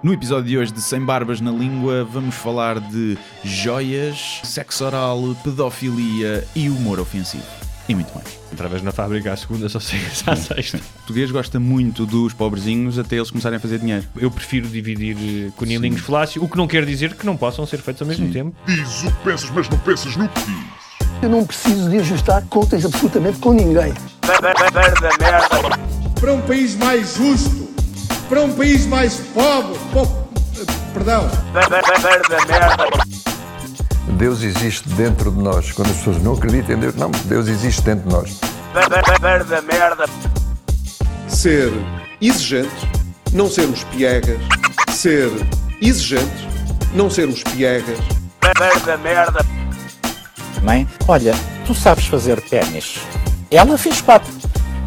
No episódio de hoje de Sem Barbas na Língua, vamos falar de joias, sexo oral, pedofilia e humor ofensivo. E muito mais. Através na fábrica à segunda, só sei à sexta. O português gosta muito dos pobrezinhos até eles começarem a fazer dinheiro. Eu prefiro dividir eh, cunilinhos falácios, o que não quer dizer que não possam ser feitos ao mesmo Sim. tempo. Diz o que pensas, mas não pensas no que diz. Eu não preciso de ajustar contas absolutamente com ninguém. para um país mais justo, para um país mais pobre, po- perdão, Deus existe dentro de nós. Quando as pessoas não acreditam em Deus, não, Deus existe dentro de nós. ser exigente, não sermos piegas, ser exigente, não sermos piegas, Mãe, olha, tu sabes fazer ténis. Ela fez quatro,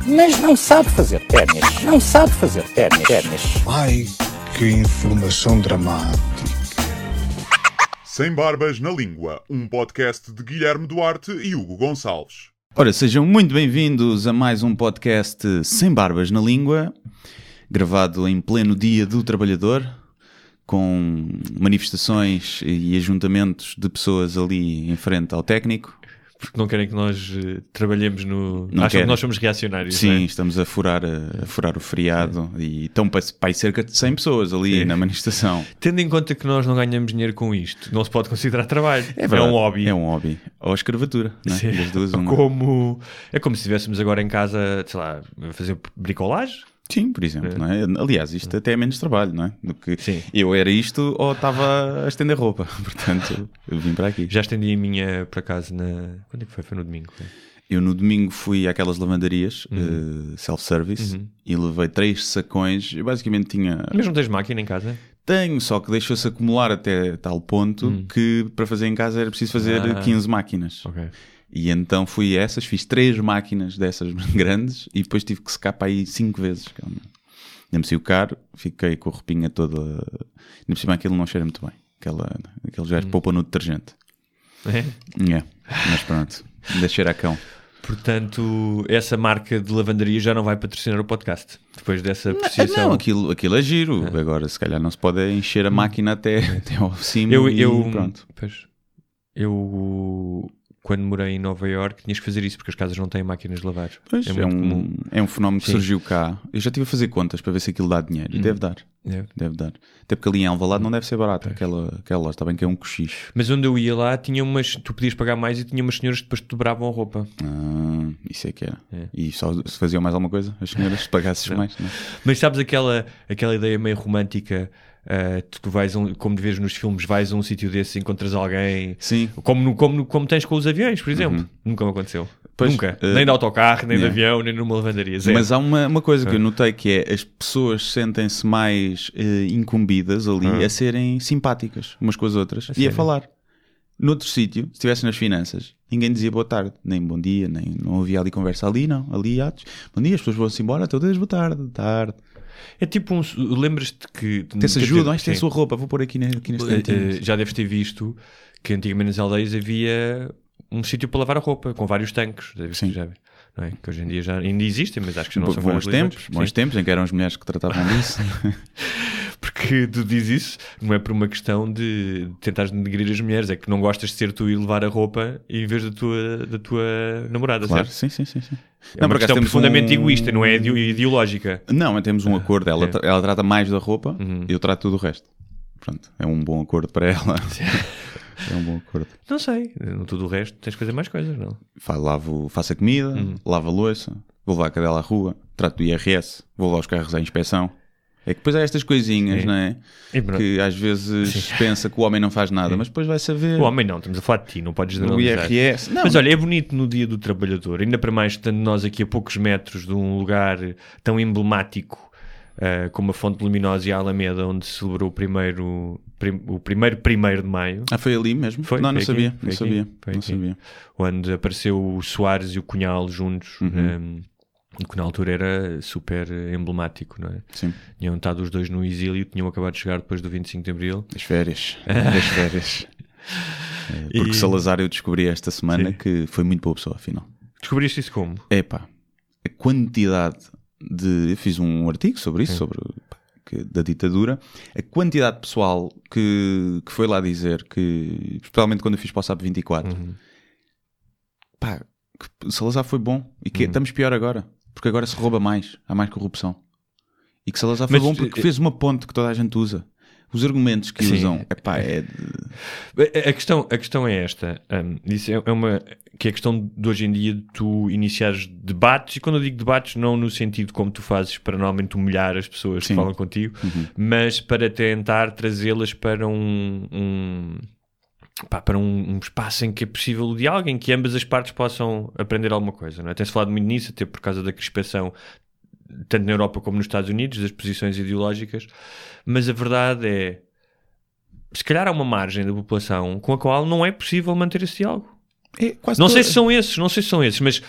mas não sabe fazer ténis. Não sabe fazer ténis. ténis. ai que informação dramática. Sem Barbas na Língua, um podcast de Guilherme Duarte e Hugo Gonçalves. Ora, sejam muito bem-vindos a mais um podcast Sem Barbas na Língua, gravado em pleno Dia do Trabalhador, com manifestações e ajuntamentos de pessoas ali em frente ao técnico. Porque não querem que nós eh, trabalhemos no. Não Acham querem. que nós somos reacionários. Sim, é? estamos a furar, a, a furar o feriado e estão para, para aí cerca de 100 pessoas ali Sim. na manifestação. Tendo em conta que nós não ganhamos dinheiro com isto, não se pode considerar trabalho. É, verdade, um hobby. É um hobby. Ou a escravatura, né? Sim. das duas uma. Como, é como se estivéssemos agora em casa, sei lá, a fazer bricolagem. Sim, por exemplo. Não é? Aliás, isto até é menos trabalho, não é? Do que Sim. eu era isto ou estava a estender roupa. Portanto, eu vim para aqui. Já estendi a minha para casa na. Quando é que foi? Foi no domingo. foi? Eu no domingo fui àquelas lavandarias Uhum. eh, self-service e levei três sacões. Eu basicamente tinha. Mas não tens máquina em casa? Tenho, só que deixou-se acumular até tal ponto que para fazer em casa era preciso fazer. Ah. 15 máquinas. Ok. E então fui a essas, fiz três máquinas dessas grandes e depois tive que secar para aí cinco vezes. Ainda me saiu caro, fiquei com a roupinha toda. Ainda por cima aquilo não cheira muito bem. Aquela, aqueles gajos Hum. poupam no detergente. É? É, mas pronto, ainda cheira a cão. Portanto, essa marca de lavandaria já não vai patrocinar o podcast. Depois dessa apreciação. Não, aquilo, aquilo é giro. Agora, se calhar, não se pode encher a máquina até, até ao cimo eu, eu, pronto. pois, eu, quando morei em Nova York, tinhas que fazer isso porque as casas não têm máquinas de lavar. Pois, é, muito um, comum. é um fenómeno que Sim. surgiu cá. Eu já estive a fazer contas para ver se aquilo dá dinheiro. E deve dar. É. Deve dar. Até porque ali em Alvalade não deve ser barato aquela, aquela loja. Está bem que é um cochicho. Mas onde eu ia lá, tinha umas, tu podias pagar mais e tinha umas senhoras que depois te dobravam a roupa. Ah, isso é que era. É. E só se faziam mais alguma coisa? As senhoras, se pagasses mais? Não. Mas sabes aquela, aquela ideia meio romântica? Ah, tu, tu vais, a um, como vês nos filmes, vais a um sítio desses e encontras alguém. Sim. Como, no- como, no- como tens com os aviões, por exemplo. Nunca me aconteceu. Uhum. Pois, Nunca. eh, nem de autocarro, nem yeah. de avião, nem numa lavandaria. Zero. Mas há uma, uma coisa que eu notei que é as pessoas sentem-se mais eh, incumbidas ali Ah. a serem simpáticas umas com as outras e a sério? falar. Noutro sítio, se estivesse nas finanças, ninguém dizia boa tarde, nem bom dia, nem não havia ali conversa ali, não. Ali, atos. Bom dia, as pessoas vão-se embora, todas boa tarde, tarde. É tipo um. Lembras-te que. Ajudam, dizer, isto é a sua roupa, vou pôr aqui, ne- aqui neste Eh, cantinho. eh, já deves ter visto que antigamente nas aldeias havia um sítio para lavar a roupa, com vários tanques. Sim. já não é? Que hoje em dia já ainda existem, mas acho que já não são bons tempos, bons Sim. tempos em que eram as mulheres que tratavam disso. Porque tu dizes isso, não é por uma questão de tentares denegrir as mulheres, é que não gostas de ser tu e levar a roupa em vez da tua, da tua namorada, claro, certo? sim, sim, sim. sim. É uma acaso questão temos profundamente um- egoísta, não é ide- ideológica. Não, mas temos um acordo. Ela, é. ela trata mais da roupa Uhum. e eu trato tudo o resto. Pronto, é um bom acordo para ela. é um bom acordo. Não sei, no tudo o resto tens que fazer mais coisas, não? Fa- Lavo, faço a comida, Uhum. lavo a louça, vou levar a cadela à rua, trato do IRS, vou levar os carros à inspeção. É que depois há estas coisinhas, Sim. não é? Que às vezes pensa que o homem não faz nada, mas depois vai saber. O homem não, estamos a falar de ti, não podes generalizar. IRS. Não, Mas olha, é bonito no dia do trabalhador, ainda para mais estando nós aqui a poucos metros de um lugar tão emblemático ah, como a Fonte Luminosa e a Alameda, onde se celebrou o primeiro, prim- o primeiro primeiro de maio, Ah, foi ali mesmo? Foi, não, não foi aqui, sabia. não sabia. não aqui. sabia. onde apareceu o Soares e o Cunhal juntos, Uhum. um, que na altura era super emblemático, não é? Sim. Tinham estado os dois no exílio, tinham acabado de chegar depois do 25 de Abril. As férias. As férias. É, Porque E- Salazar eu descobri esta semana Sim. que foi muito boa pessoa, afinal. Descobriste isso como? Epá, a quantidade de. Eu fiz um artigo sobre isso, sobre pá, que- da ditadura, a quantidade de pessoal que, que foi lá dizer que, especialmente quando eu fiz para o SAP 24, pá, que Salazar foi bom e que estamos pior agora, porque agora se rouba mais, há mais corrupção. E que Salazar foi Mas, bom porque eh, fez uma ponte que toda a gente usa. Os argumentos que Sim. usam, epá, é de... A, questão, a questão é esta. hum, isso é, é uma que é a questão de hoje em dia de tu iniciares debates, e quando eu digo debates, não no sentido como tu fazes para normalmente humilhar as pessoas Sim. que falam contigo, mas para tentar trazê-las para um. um pá, para um, um espaço em que é possível o diálogo, em que ambas as partes possam aprender alguma coisa. Não é? Tem-se falado muito nisso, até por causa da crispação, tanto na Europa como nos Estados Unidos, das posições ideológicas, mas a verdade é se calhar há uma margem da população com a qual não é possível manter esse diálogo. é Não toda- sei se são esses, não sei se são esses, mas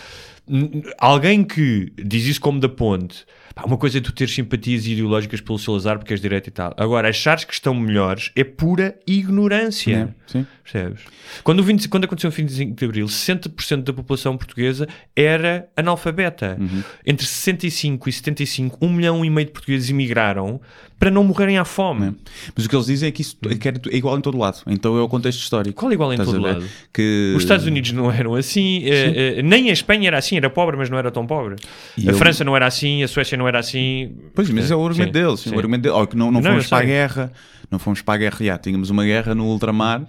alguém que diz isso como da ponte, pá, uma coisa é tu ter simpatias ideológicas pelo Salazar porque és direito e tal. Agora, achares que estão melhores é pura ignorância. É, sim. Percebes? Quando, o 20 quando aconteceu o 25 de Abril, 60% da população portuguesa era analfabeta. Uhum. Entre 65 e 75, um milhão e meio de portugueses emigraram para não morrerem à fome. Mas o que eles dizem é que isso é, é igual em todo lado. Então é o contexto histórico. Qual é igual em Estás todo lado? Que... Os Estados Unidos não eram assim, eh, eh, nem a Espanha era assim, era pobre, mas não era tão pobre. E a ele- França não era assim, a Suécia não era assim. Pois, mas é o argumento Sim, deles. sim. O argumento deles. Oh, que não, não, Não, fomos eu para a guerra. Não fomos para a guerra. Já, tínhamos uma guerra no ultramar.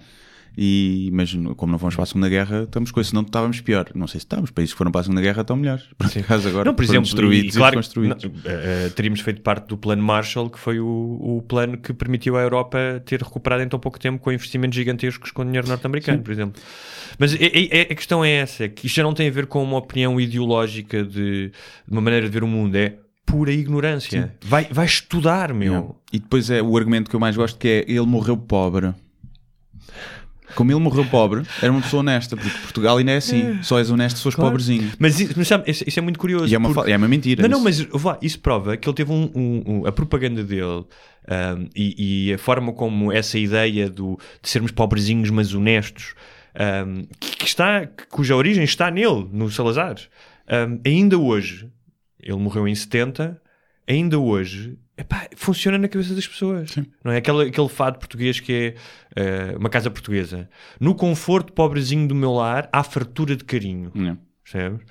E, mas como não fomos para a Segunda Guerra, estamos com isso, senão estávamos pior. Não sei se estamos. Países que foram para a Segunda Guerra estão melhores. Por acaso agora Não, por exemplo, destruídos e, claro, reconstruídos. não, eh, teríamos feito parte do plano Marshall, que foi o, o plano que permitiu à Europa ter recuperado em tão pouco tempo com investimentos gigantescos com dinheiro norte-americano, por exemplo. Mas é- é- é- a questão é essa, é que isto já não tem a ver com uma opinião ideológica de, de uma maneira de ver o mundo, é pura ignorância. Vai, vai estudar, meu. Yeah. E depois é o argumento que eu mais gosto que é ele morreu pobre. Como ele morreu pobre, era uma pessoa honesta, porque Portugal ainda é assim. Só és honesto se fores Claro. pobrezinho. Mas, isso, mas sabe, isso, é muito curioso. E é uma, porque- é uma mentira. Não, não, isso. mas vá, isso prova que ele teve um, um- um- a propaganda dele um, e, e a forma como essa ideia do, de sermos pobrezinhos mas honestos, um, que, que está, cuja origem está nele, no Salazar. Um, ainda hoje, ele morreu em 70, ainda hoje, epá, funciona na cabeça das pessoas. Não é? Aquele, aquele fado português que é eh, uma casa portuguesa. No conforto pobrezinho do meu lar, há fartura de carinho. Não. Percebes?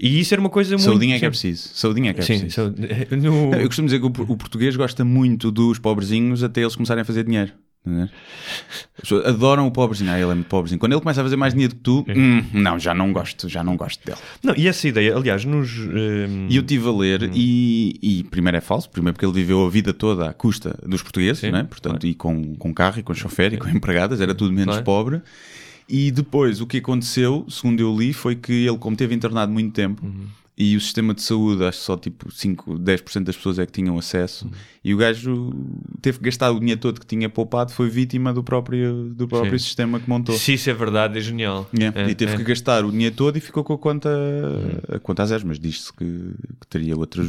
E isso era uma coisa muito... Saudinha é que é preciso. Saudinha é que é Sim, preciso. so- no- Eu costumo dizer que o, o português gosta muito dos pobrezinhos até eles começarem a fazer dinheiro. É? As pessoas adoram o pobrezinho. Ah, ele é muito pobrezinho. Quando ele começa a fazer mais dinheiro que tu, hum, não, já não gosto, já não gosto dele. Não, e essa ideia, aliás, nos. ehm, E eu estive a ler, e, e primeiro é falso, primeiro porque ele viveu a vida toda à custa dos portugueses, Sim, é? portanto, e com, com carro, e com chofer, e com empregadas, era tudo menos Claro. pobre. E depois o que aconteceu, segundo eu li, foi que ele, como teve internado muito tempo, Uhum. E o sistema de saúde, acho que só tipo 5, 10% das pessoas é que tinham acesso, Uhum. e o gajo teve que gastar o dinheiro todo que tinha poupado, foi vítima do próprio, do próprio Sim. sistema que montou. Se isso é verdade, é genial. Yeah, É, e teve é. que gastar o dinheiro todo e ficou com a conta, a conta a zeros, mas diz-se que, que teria outros,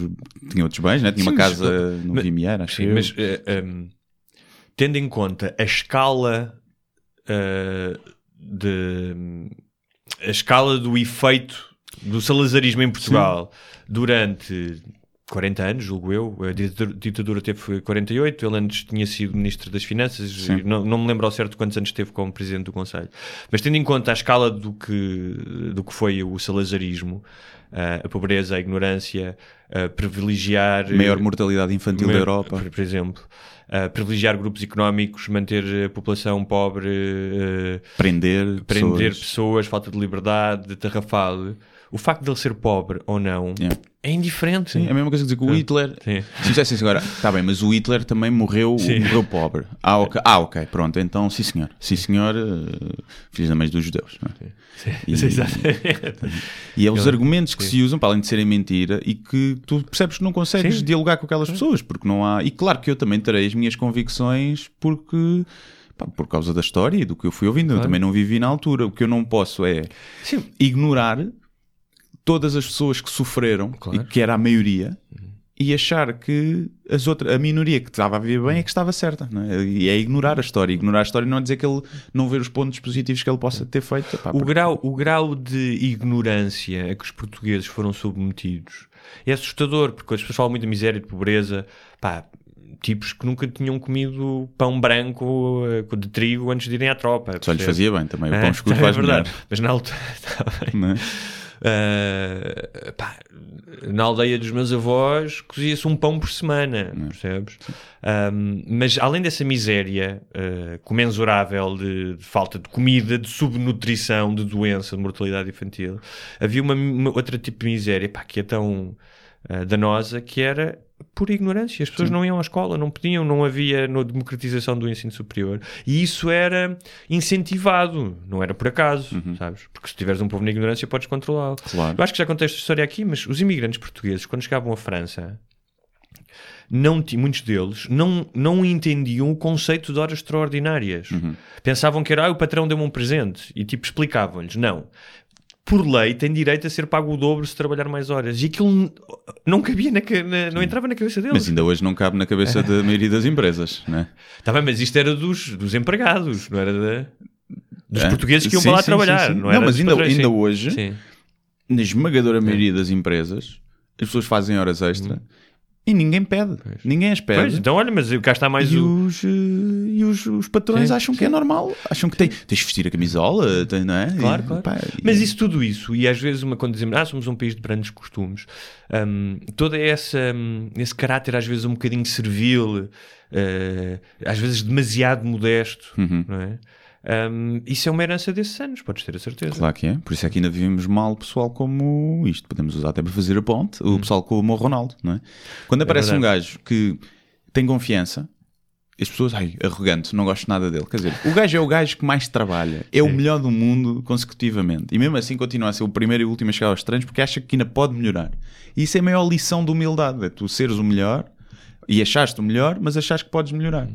tinha outros bens, né? tinha Sim, uma mas- casa no mas- Vimier, acho Sim, eu. mas eh, ehm, tendo em conta a escala eh, de a escala do efeito do salazarismo em Portugal durante 40 anos, julgo eu, a ditadura- teve 48, ele antes tinha sido Ministro das Finanças, Sim. não, não me lembro ao certo quantos anos teve como Presidente do Conselho, mas tendo em conta a escala do que, do que foi o salazarismo, eh, a pobreza, a ignorância, a privilegiar... Maior mortalidade infantil da Me- Europa. Por, por exemplo, uh, privilegiar grupos económicos, manter a população pobre, uh, Prender, prender pessoas. pessoas. falta de liberdade, de tarrafal. O facto de ele ser pobre ou não Yeah. é indiferente. Sim, é a mesma coisa que dizer que o Hitler. Sim. Se dissesse isso agora, está bem, mas o Hitler também morreu, Sim. morreu pobre. Ah ok, ah, ok, pronto, então sim senhor. Sim senhor, uh, filhos da mãe dos judeus. é? E- Sim, exatamente. E é os argumentos que se usam, para além de serem mentira, e que tu percebes que não consegues Sim. dialogar com aquelas pessoas, porque não há. E claro que eu também terei as minhas convicções, porque. por causa da história e do que eu fui ouvindo, eu Claro. também não vivi na altura. O que eu não posso é Sim. ignorar todas as pessoas que sofreram, Claro. e que era a maioria, e achar que as outras, a minoria que estava a viver bem é que estava certa. É? E é ignorar a história. Ignorar a história não é dizer que ele não ver os pontos positivos que ele possa ter feito. Pá, O porque- grau, o grau de ignorância a que os portugueses foram submetidos é assustador, porque as pessoas falam muito da miséria e de pobreza. Pá, tipos que nunca tinham comido pão branco eh, de trigo antes de irem à tropa. Só lhes fazia bem também. O É, pão escuro é faz verdade. melhor. Mas na altura. Tá bem. Não? Uh, pá, na aldeia dos meus avós cozia-se um pão por semana, percebes? Um, mas além dessa miséria uh, comensurável de, de falta de comida, de subnutrição, de doença, de mortalidade infantil, havia uma, uma outra tipo de miséria pá, que é tão uh, danosa que era por ignorância. As pessoas não iam à escola, não podiam, não havia no democratização do ensino superior. E isso era incentivado, não era por acaso, sabes? Porque se tiveres um povo na ignorância, podes controlá-lo. Claro. Eu acho que já contei esta história aqui, mas os imigrantes portugueses, quando chegavam à França, não muitos deles não, não entendiam o conceito de horas extraordinárias. Pensavam que era, ah, o patrão deu-me um presente. E tipo, explicavam-lhes. Não. Por lei, tem direito a ser pago o dobro se trabalhar mais horas. E aquilo não cabia, na, na- não entrava na cabeça deles. Mas ainda hoje não cabe na cabeça da maioria das empresas, não é? Tá bem, mas isto era dos, dos empregados, não era da- dos É? portugueses que iam Sim, para lá sim, trabalhar. sim. Não, era Não, mas ainda, ainda hoje, na esmagadora maioria das empresas, as pessoas fazem horas extra e ninguém pede. Ninguém as pede. Pois, então olha, mas cá está mais e o... os, eh, e os, os patrões Sim, acham que é normal. Acham que tem, tens de vestir a camisola, tem- não é? Claro, E, claro. pá, e- Mas isso, tudo isso, e às vezes uma, quando dizemos, ah, somos um país de grandes costumes, hum, todo essa, hum, esse caráter às vezes um bocadinho servil, eh, às vezes demasiado modesto, Uhum. não é? Hum, isso é uma herança desses anos, podes ter a certeza. Claro que é. Por isso é que ainda vivemos mal pessoal como isto. Podemos usar até para fazer a ponte. O pessoal como o Ronaldo, não é? Quando aparece um gajo que tem confiança, as pessoas, ai, arrogante, não gosto nada dele. Quer dizer, o gajo é o gajo que mais trabalha. É o melhor do mundo consecutivamente. E mesmo assim continua a ser o primeiro e o último a chegar aos treinos porque acha que ainda pode melhorar. E isso é a maior lição de humildade. É tu seres o melhor e achaste o melhor, mas achaste que podes melhorar.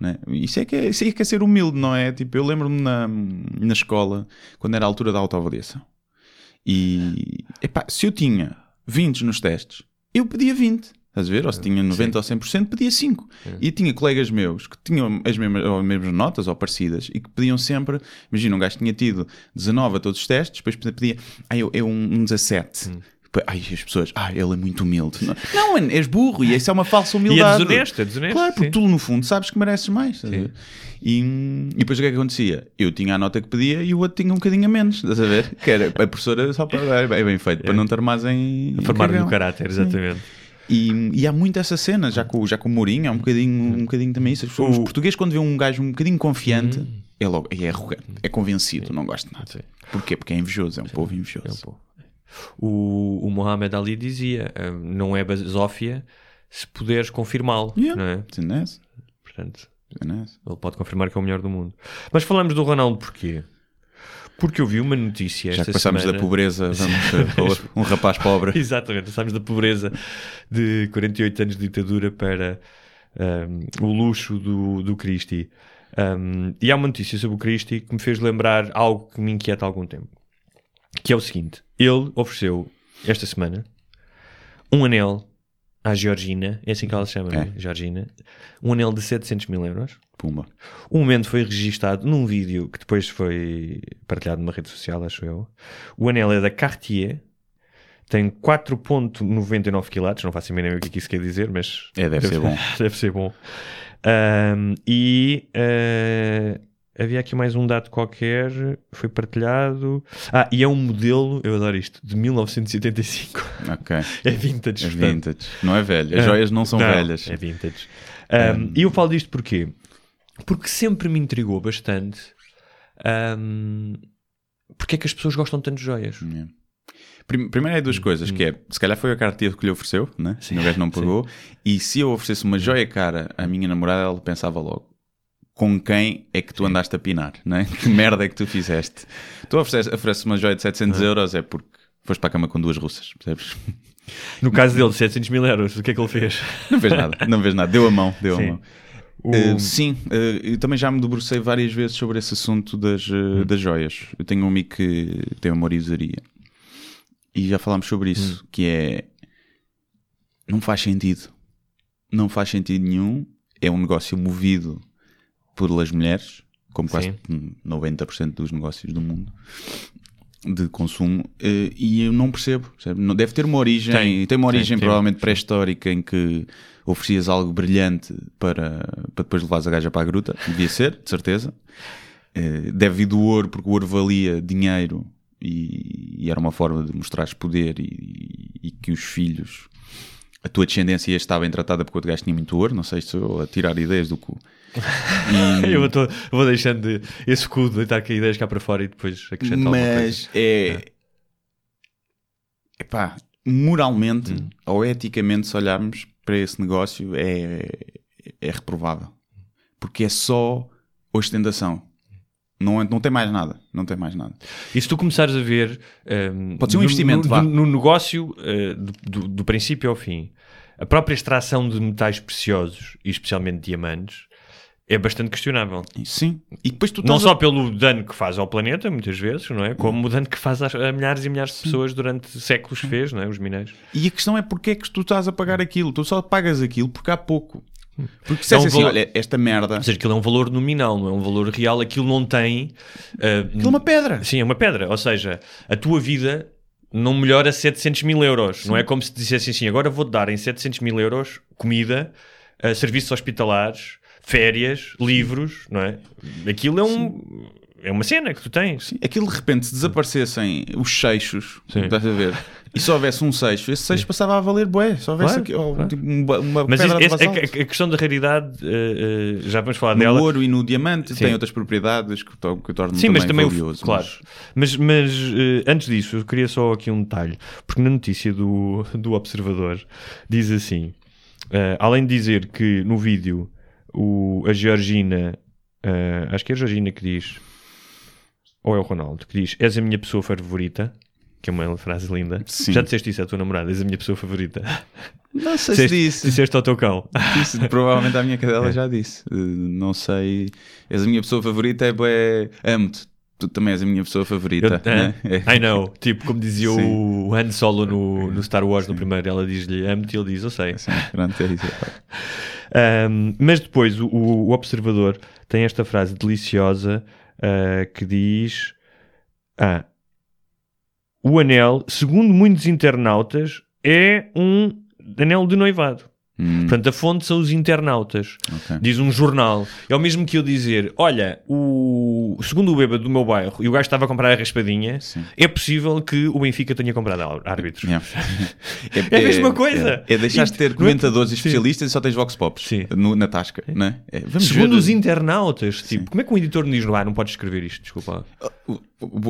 não é? Isso, é que é, isso é que é ser humilde, não é? Tipo, eu lembro-me na, na escola, quando era a altura da autoavaliação. E epá, se eu tinha 20 nos testes, eu pedia 20. Estás a ver? Ou se tinha 90 ou 100%, pedia 5. E tinha colegas meus que tinham as mesmas, ou as mesmas notas ou parecidas e que pediam sempre. Imagina, um gajo tinha tido 19 a todos os testes, depois pedia, ah, eu, eu um, um 17. Ai, as pessoas, ah, ele é muito humilde. Não, não, mano, és burro e isso é uma falsa E é humildade. desonesto, é desonesto. Claro, porque sim. tu no fundo sabes que mereces mais. a? E, e depois o que é que acontecia? Eu tinha a nota que pedia e o outro tinha um bocadinho a menos, estás a ver? Que era a professora só para é bem, feito, para não te armares em. Formar-lhe cagão. o caráter, exatamente. E, e há muito essa cena, já com, já com o Mourinho, há um bocadinho, um bocadinho também isso. Pessoas- Os portugueses, quando vê um gajo um bocadinho confiante, é logo, é arrogante, é convencido, não gosta de nada. Porquê? Porque é invejoso, é um povo invejoso. O, o Mohamed Ali dizia, hum, não é basófia se puderes confirmá-lo, Yeah. não é? Sim, não é? Portanto, Sim, é ele pode confirmar que é o melhor do mundo. Mas falamos do Ronaldo porquê? Porque eu vi uma notícia Já esta que passámos semana... da pobreza, vamos eh, um rapaz pobre. Exatamente, passámos da pobreza de 48 anos de ditadura para um, o luxo do, do Christie. Um, e há uma notícia sobre o Christie que me fez lembrar algo que me inquieta há algum tempo. Que é o seguinte: ele ofereceu esta semana um anel à Georgina, é assim que ela se chama, não é? Georgina, um anel de 700 mil euros. Pumba. O momento foi registado num vídeo que depois foi partilhado numa rede social, acho eu. O anel é da Cartier, tem 4.99 quilates, não faço a mínima o que é que isso quer dizer, mas... É, deve ser bom. deve ser bom. Ahm, e ah, havia aqui mais um dado qualquer, foi partilhado... Ah, e é um modelo, eu adoro isto, de 1985. Ok. É vintage. É portanto. vintage. Não é velho. As joias não são velhas. É vintage. Um, E eu falo disto porquê? Porque sempre me intrigou bastante um, porque é que as pessoas gostam tanto de joias. É. Prim- Primeiro é duas coisas, que é, se calhar foi a Cartier que lhe ofereceu, né? Sim, o gajo não pagou, e se eu oferecesse uma joia cara à minha namorada, ela pensava logo, com quem é que tu andaste a pinar, né? Que merda é que tu fizeste? Tu ofereces, uma joia de 700 euros, é porque foste para a cama com duas russas, percebes? No caso dele, 700 mil euros, o que é que ele fez? Não fez nada, não fez nada, deu a mão, deu Sim. a mão. O- Uh, sim, uh, eu também já me debrucei várias vezes sobre esse assunto das, uh, das joias. Eu tenho um amigo que tem uma orizaria e já falámos sobre isso, que é não faz sentido. Não faz sentido nenhum. É um negócio movido pelas mulheres, como quase Sim. hum, 90% dos negócios do mundo. de consumo eh, e eu não percebo. percebe? Deve ter uma origem, Tem, tem, uma origem tem, provavelmente pré-histórica em que oferecias algo brilhante para, para depois levares a gaja para a gruta. Devia ser, de certeza. Eh, deve vir do ouro, porque o ouro valia dinheiro e, e era uma forma de mostrares poder e, e que os filhos, a tua descendência ia estar bem tratada porque o outro gajo tinha muito ouro. Não sei se estou a tirar ideias do cu. E- Eu tô- vou deixando de- esse cu de deitar aqui ideias cá para fora e depois acrescentar. Mas é. Epá, moralmente Hum. ou eticamente, se olharmos para esse negócio, é, é reprovável. Porque é só ostentação. Não, é- não tem mais nada. Não tem mais nada. E se tu começares a ver. ehm, Pode ser um no- investimento, no, no- no negócio, eh, do, do- do princípio ao fim, a própria extração de metais preciosos, e especialmente diamantes, é bastante questionável. Sim. E depois tu Não só a- pelo dano que faz ao planeta, muitas vezes, não é? Como o dano que faz a milhares e milhares de pessoas durante séculos fez, não é? Os mineiros. E a questão é porque é que tu estás a pagar aquilo. Tu só pagas aquilo porque há pouco. Porque se É um é assim, valor- olha, esta merda. Ou seja, aquilo é um valor nominal, não é um valor real. Aquilo não tem. eh, Aquilo é uma pedra. Sim, é uma pedra. Ou seja, a tua vida não melhora 700 mil euros. Não é como se te dissessem assim, agora vou-te dar em 700 mil euros comida, eh, serviços hospitalares, férias, livros, não é? Aquilo é um... É uma cena que tu tens. Aquilo de repente se desaparecessem os seixos, Sim. estás a ver? E só houvesse um seixo, esse seixo passava a valer bué. Se houvesse Claro, aqui, oh, claro. tipo, uma, uma Mas pedra de esse- a, a- questão da raridade, eh, eh, já vamos falar No dela. ouro e no diamante Sim. tem outras propriedades que, to- que tornam Sim, também, mas também, o- valioso. claro. Mas, mas eh, antes disso, eu queria só aqui um detalhe, porque na notícia do, do Observador diz assim: além de dizer que no vídeo o, a Georgina, eh, acho que é a Georgina que diz, ou é o Ronaldo, que diz: És a minha pessoa favorita. Que é uma frase linda. Sim. Já disseste isso à tua namorada, és a minha pessoa favorita. Não sei se Disseste, disse. disseste ao teu cão. Disse, provavelmente a minha É. cadela já disse. Uh, não sei. És a minha pessoa favorita, é bué. Amo-te. Tu também és a minha pessoa Eu, favorita. né? É. I know. Tipo, como dizia Sim. o Han Solo no, no Star Wars, no primeiro, ela diz-lhe amo-te e ele diz, eu sei. Sim, pronto, é isso. Um, mas depois o, o Observador tem esta frase deliciosa uh, que diz: Ah, o anel, segundo muitos internautas, é um anel de noivado. Hum, Portanto, a fonte são os internautas. ok. Diz um jornal. É o mesmo que eu dizer: Olha, o segundo o bêbado do meu bairro e o gajo estava a comprar a raspadinha, Sim. é possível que o Benfica tenha comprado árbitros. Yeah. É a mesma coisa. É, é deixar de ter é- comentadores e Sim. especialistas e só tens Vox Pops Sim. no- na tasca. É? É, vamos Segundo ver- os internautas, tipo, como é que um editor diz no ar? Não podes escrever isto, desculpa. O- o-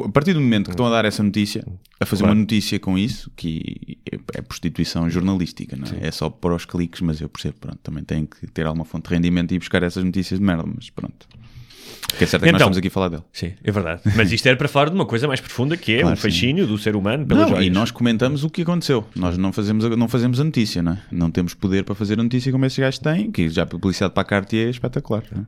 A partir do momento que estão a dar essa notícia, a fazer Claro. uma notícia com isso, que é, é prostituição jornalística, não é? É só para os cliques, mas eu percebo, pronto, também tem que ter alguma fonte de rendimento e buscar essas notícias de merda, mas pronto. Que é certo é que nós Então, estamos aqui a falar dele. Sim, é verdade. Mas isto era para falar de uma coisa mais profunda que é Claro, o fascínio do ser humano pelas Não, joias. e nós comentamos o que aconteceu. Nós não fazemos, a, não fazemos a notícia, não é? Não temos poder para fazer a notícia como esses gajos têm, que já a publicidade para a Cartier é espetacular. é?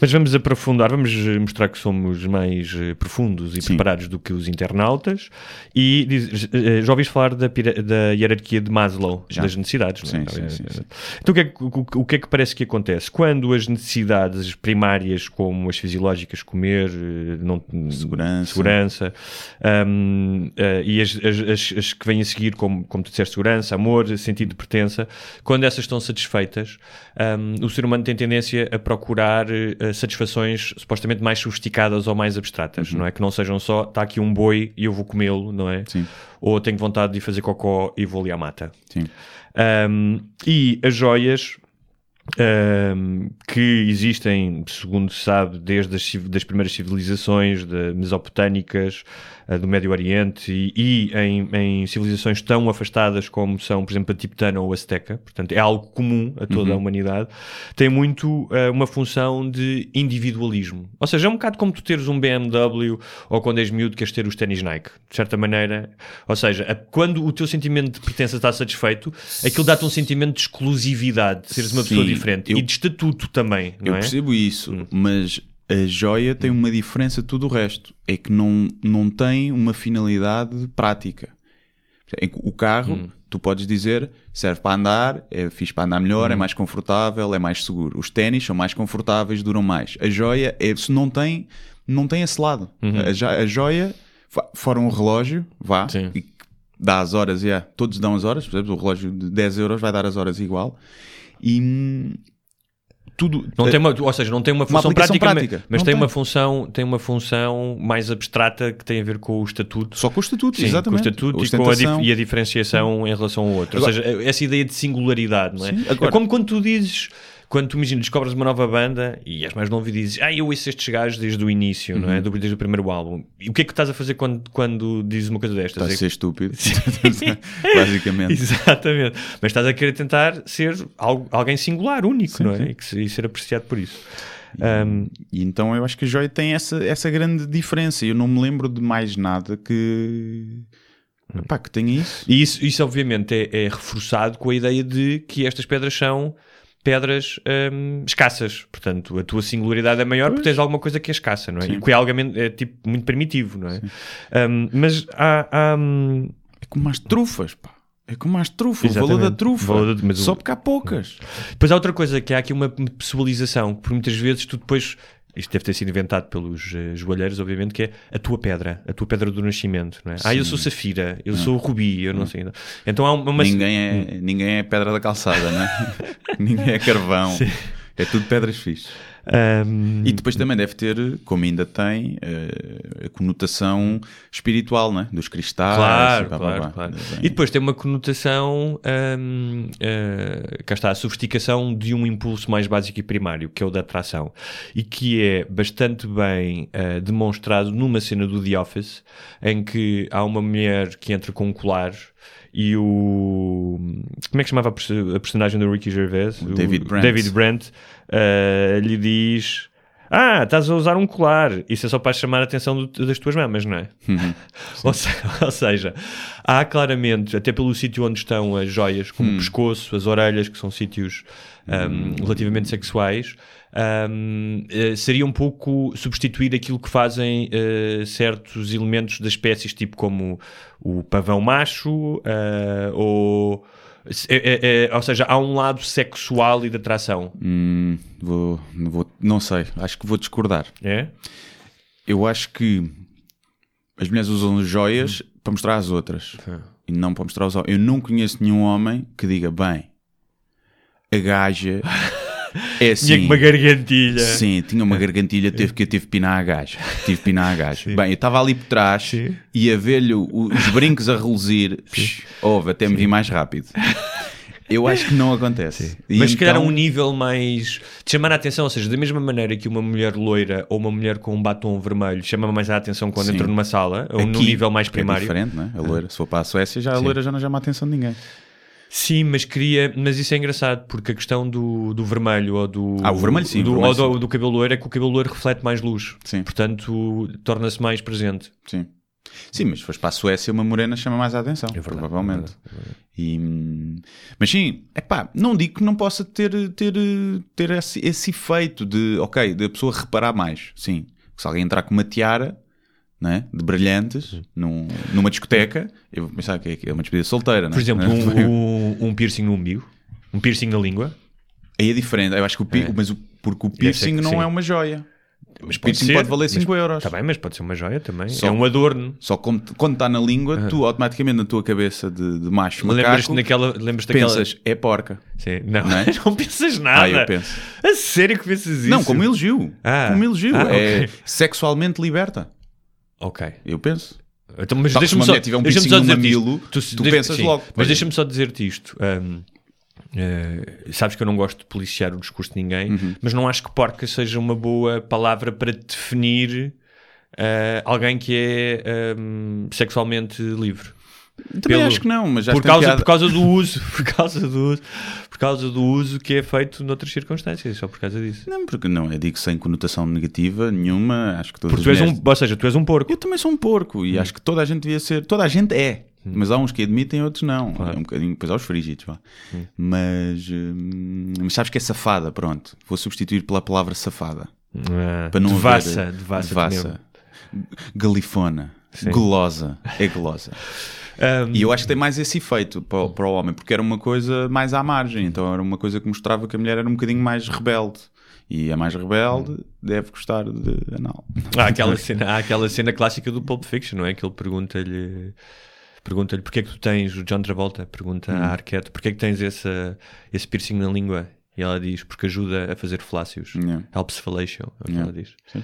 Mas vamos aprofundar, vamos eh, mostrar que somos mais eh, profundos e Sim. preparados do que os internautas. E diz- eh, já ouviste falar da, da hierarquia de Maslow, Já. das necessidades, não é? Sim, sim, sim, sim. Então o que, é o, o que é que parece que acontece? Quando as necessidades primárias, como as fisiológicas, comer, eh, não, Segurança. segurança hum, eh, e as, as- as- que vêm a seguir, como, como tu disseste, segurança, amor, sentido de pertença, quando essas estão satisfeitas, hum, o ser humano tem tendência a procurar eh, satisfações supostamente mais sofisticadas ou mais abstratas, não é? Que não sejam só, está aqui um boi e eu vou comê-lo, não é? Sim. Ou tenho vontade de fazer cocó e vou ali à mata. Sim. Um, e as joias um, que existem, segundo se sabe, desde as das primeiras civilizações de mesopotâmicas, uh, do Médio Oriente e, e em, em civilizações tão afastadas como são, por exemplo, a tibetana ou a azteca, portanto é algo comum a toda a humanidade, tem muito uh, uma função de individualismo. Ou seja, é um bocado como tu teres um BMW ou quando és miúdo queres ter os ténis Nike, de certa maneira. Ou seja, a- quando o teu sentimento de pertença está satisfeito, aquilo dá-te um sentimento de exclusividade, de seres uma pessoa Sim, diferente eu- e de estatuto também, Eu é? Hum. percebo isso, mas a joia tem uma diferença de tudo o resto. É que não, não tem uma finalidade prática. Que O carro, Hum. tu podes dizer, serve para andar, é fixe para andar melhor, é Hum. mais confortável, é mais seguro. Os ténis são mais confortáveis, duram mais. A joia é, não tem, não tem esse lado. Uhum. A, a joia Fora um relógio, vá, dá as horas, yeah, todos dão as horas, por exemplo, o relógio de 10 euros vai dar as horas igual. E hum, tudo. Não eh, tem uma, ou seja, não tem uma função aplicação prática, prática. mas- tem, tem. uma função, tem uma função mais abstrata que tem a ver com o estatuto. Só com o estatuto, Sim, exatamente. com o estatuto e, com a, dif- e a diferenciação em relação ao outro. Agora- Ou seja, essa ideia de singularidade, não é? Sim, agora- É como quando tu dizes, quando tu imagina, descobres uma nova banda e és mais novo e dizes, ah, eu ouço estes gajos desde o início, não Uhum. é? Do- Desde o primeiro álbum. E o que é que estás a fazer quando, quando dizes uma coisa destas? Está a É ser estúpido. Basicamente. Exatamente. Mas estás a querer tentar ser alguém singular, único, Sim, não é? E, e ser apreciado por isso. Um, E então eu acho que a Joy tem essa, essa grande diferença. Eu não me lembro de mais nada que. Pá, que tenha isso. e isso, isso obviamente, é, é reforçado com a ideia de que estas pedras são pedras hum, escassas. Portanto, a tua singularidade é maior porque tens alguma coisa que é escassa, não é? Sim. E que é algo é, tipo muito primitivo, não é? Um, mas há. há, hum, É como as trufas, pá. É como as trufas. O valor Exatamente. da trufa. Valor o- Só porque há poucas. Depois há outra coisa que há aqui uma pessoalização, que por muitas vezes tu depois. Isto deve ter sido inventado pelos eh, joalheiros, obviamente, que é a tua pedra, a tua pedra do nascimento. Não é? Ah, eu sou safira, eu sou rubi, eu não sei. Então há uma. Ninguém, é, ninguém é pedra da calçada, não é? ninguém é carvão. É tudo pedras fixes. Ahm, E depois também deve ter, como ainda tem, eh, a conotação espiritual, não é? Dos cristais. Claro, e claro, claro. E depois tem uma conotação, hum, eh, cá está, a sofisticação de um impulso mais básico e primário, que é o da atração, e que é bastante bem eh, demonstrado numa cena do The Office, em que há uma mulher que entra com um colar e o... Como é que chamava a perso- a personagem do Ricky Gervais? O David Brent. David Brent eh, lhe diz... Ah, estás a usar um colar. Isso é só para chamar a atenção do- das tuas mamas, não é? ou, se- ou seja, há claramente, até pelo sítio onde estão as joias, como o pescoço, as orelhas, que são sítios um, relativamente sexuais, um, eh, seria um pouco substituir aquilo que fazem eh, certos elementos das espécies, tipo como o pavão macho, eh, ou. é- é- é- ou seja, há um lado sexual e de atração. Hum, vou, vou, não sei, acho que vou discordar. É? Eu acho que as mulheres usam joias para mostrar às outras e não para mostrar aos homens. Eu não conheço nenhum homem que diga bem, a gaja é assim. Tinha uma gargantilha. Sim, tinha uma gargantilha, teve que eu tive pinar a gaja. Tive pinar a gaja. Bem, eu estava ali por trás Sim. e a ver-lhe os brincos a reluzir. Psh, Houve, até me vi mais rápido. Eu acho que não acontece. Mas se calhar a então- um nível mais de chamar a atenção, ou seja, da mesma maneira que uma mulher loira ou uma mulher com um batom vermelho chama mais a atenção quando Sim. entra numa sala, ou num nível mais É primário. diferente, não é? A loira, se for para a Suécia, já a loira já não chama a atenção de ninguém. Sim, mas queria, mas isso é engraçado porque a questão do, do vermelho ou do Ah, o vermelho sim, do, vermelho ou do, do cabelo loiro é que o cabelo loiro reflete mais luz, Sim. portanto torna-se mais presente. Sim. Sim, mas se fores para a Suécia, uma morena chama mais a atenção, É verdade, provavelmente. E, hum, mas sim, epá, não digo que não possa ter, ter, ter esse, esse efeito de, ok, de a pessoa reparar mais. Sim, se alguém entrar com uma tiara né, de brilhantes num, numa discoteca, eu vou pensar que é, que é uma despedida solteira. é? Por exemplo, um, um, um piercing no umbigo, um piercing na língua, Aí é diferente, eu acho que o, pi- mas o, porque o ser piercing não sim. é uma joia. mas O piercing pode valer 5 euros. Está bem, mas pode ser uma joia também. Só- É um adorno. Só como- quando está na língua, tu automaticamente na tua cabeça de, de macho Lembras-te daquela, lembras daquela... pensas, é porca. Sim, não, Não é? não pensas nada. Ah, eu penso. A sério que pensas isso? Não, como elogio. Ah. Como elogio. Ah, É ok. sexualmente liberta. Ok. Eu penso. Então, mas que deixa-me só, tiver um piercing só isto. mamilo, tu deixa- pensas logo, Mas deixa-me só dizer-te isto. Hum, eh, sabes que eu não gosto de policiar o discurso de ninguém, Uhum. mas não acho que porca seja uma boa palavra para definir eh, alguém que é hum, sexualmente livre. Também Pelo- acho que não, mas já Por causa, por causa do uso, por causa do uso, por causa do uso que é feito noutras circunstâncias, só por causa disso. Não, porque não, eu digo sem conotação negativa nenhuma. Acho que todas Porque tu és um, mulheres- ou seja, tu és um porco. Eu também sou um porco e acho que toda a gente devia ser. Toda a gente é. Mas há uns que admitem, outros não. É um bocadinho, depois há os frígidos. Vá. Mas, hum, mas sabes que é safada, pronto. Vou substituir pela palavra safada. Ah, Para não devassa, haver- devassa, devassa. Galifona. Golosa. É golosa. Um, E eu acho que tem mais esse efeito para, o- para o homem, porque era uma coisa mais à margem, então era uma coisa que mostrava que a mulher era um bocadinho mais rebelde. E a mais rebelde deve gostar de anal. Há aquela cena, há aquela cena clássica do Pulp Fiction, não é? Que ele pergunta-lhe pergunta-lhe porque é que tu tens, o John Travolta pergunta Hum. à Arquette porque é que tens esse, esse piercing na língua? E ela diz, porque ajuda a fazer falácios. Yeah. Helps fellatio, é o que Yeah. ela diz. Sim.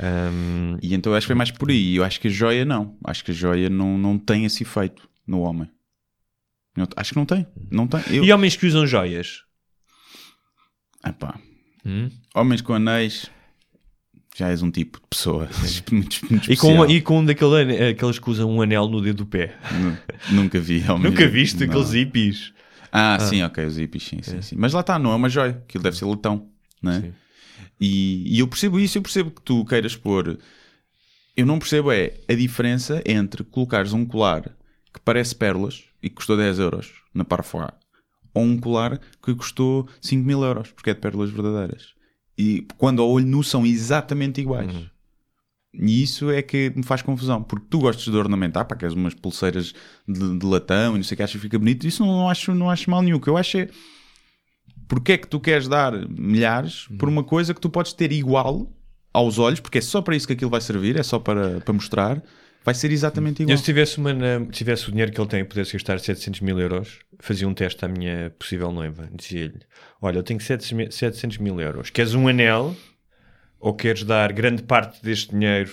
Um, E então eu acho que foi mais por aí. Eu acho que a joia não. Acho que a joia não, não tem esse efeito no homem. Não- acho que não tem. Não tem. Eu... E homens que usam joias? Epá, Hum? homens com anéis já és um tipo de pessoa muito, muito E com, e com um daquele, aqueles que usam um anel no dedo do pé. Nu- Nunca vi. Nunca viste Não. aqueles hippies? Ah, sim, ok, os hippies, sim, sim, sim. Mas lá está, não é uma joia. Aquilo deve ser latão, não é? Sim. E, e eu percebo isso, eu percebo que tu queiras pôr. Eu não percebo é a diferença entre colocares um colar que parece pérolas e que custou 10 euros na Parfois ou um colar que custou 5 mil euros porque é de pérolas verdadeiras. E quando ao olho nu são exatamente iguais. E isso é que me faz confusão, porque tu gostas de ornamentar, pá, queres umas pulseiras de, de latão e não sei o que, achas que fica bonito. Isso não, não acho, não acho mal nenhum. O que eu acho é porque é que tu queres dar milhares por uma coisa que tu podes ter igual aos olhos, porque é só para isso que aquilo vai servir, é só para, para mostrar, vai ser exatamente igual. Eu, se tivesse, uma, se tivesse o dinheiro que ele tem e pudesse gastar 700 mil euros, fazia um teste à minha possível noiva. Dizia-lhe: Olha, eu tenho 700 700 mil euros. Queres um anel ou queres dar grande parte deste dinheiro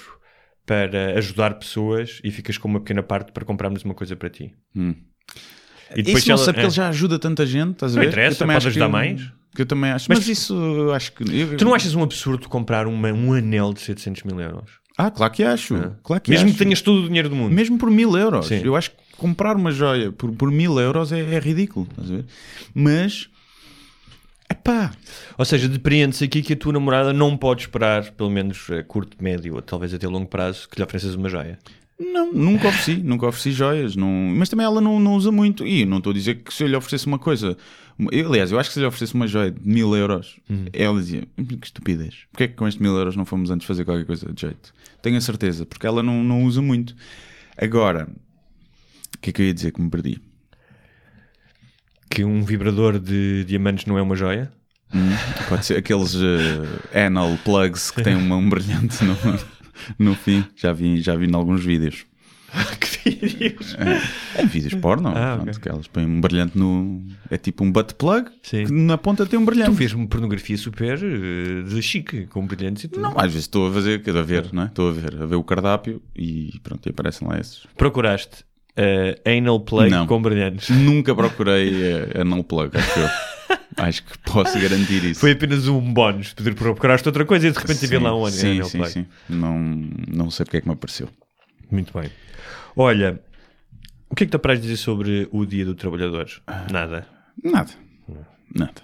para ajudar pessoas e ficas com uma pequena parte para comprarmos uma coisa para ti? E Isso não ela- é. ele já ajuda tanta gente, estás a Não ver? interessa, Eu também pode ajudar que- mais. Que eu também acho. Mas- Mas, isso acho que. eu- Tu não achas um absurdo comprar uma- um anel de 700 mil euros? Ah, claro que acho. Claro que Mesmo acho. que tenhas todo o dinheiro do mundo. Mesmo por mil euros. Sim. Eu acho que comprar uma joia por, por mil euros é, é ridículo. Estás a ver? Mas. Epá. Ou seja, depreende-se aqui que a tua namorada não pode esperar, pelo menos a curto, médio ou talvez até longo prazo, que lhe ofereças uma joia. Não, nunca ofereci, nunca ofereci joias, não, mas também ela não, não usa muito. E não estou a dizer que se eu lhe oferecesse uma coisa, eu, aliás, eu acho que se lhe oferecesse uma joia de mil euros, ela dizia: que estupidez, porque é que com este mil euros não fomos antes fazer qualquer coisa de jeito? Tenho a certeza, porque ela não, não usa muito. Agora, o que é que eu ia dizer que me perdi? Que um vibrador de diamantes não é uma joia? Pode ser aqueles eh, anal plugs que têm uma, um brilhante no, no fim, já vi, já vi em alguns vídeos. que vídeos! É vídeos porno, Ah, pronto, ok. que elas põem um brilhante no. É tipo um butt plug Sim. que na ponta tem um brilhante. Tu vês-me pornografia super eh, de chique, com brilhantes e tudo. Não, às vezes estou a fazer, a ver, não é? Estou a ver, a ver o cardápio e pronto, e aparecem lá esses. Procuraste eh, anal plug Não. com brilhantes. Nunca procurei eh, anal plug, acho eu. acho que posso garantir isso. Foi apenas um bónus. Poder procuraste outra coisa e de repente havia lá um sim, sim, sim. Não, não sei porque é que me apareceu. Muito bem. Olha, o que é que tu apraz dizer sobre o Dia do Trabalhador? Nada. Nada. Nada.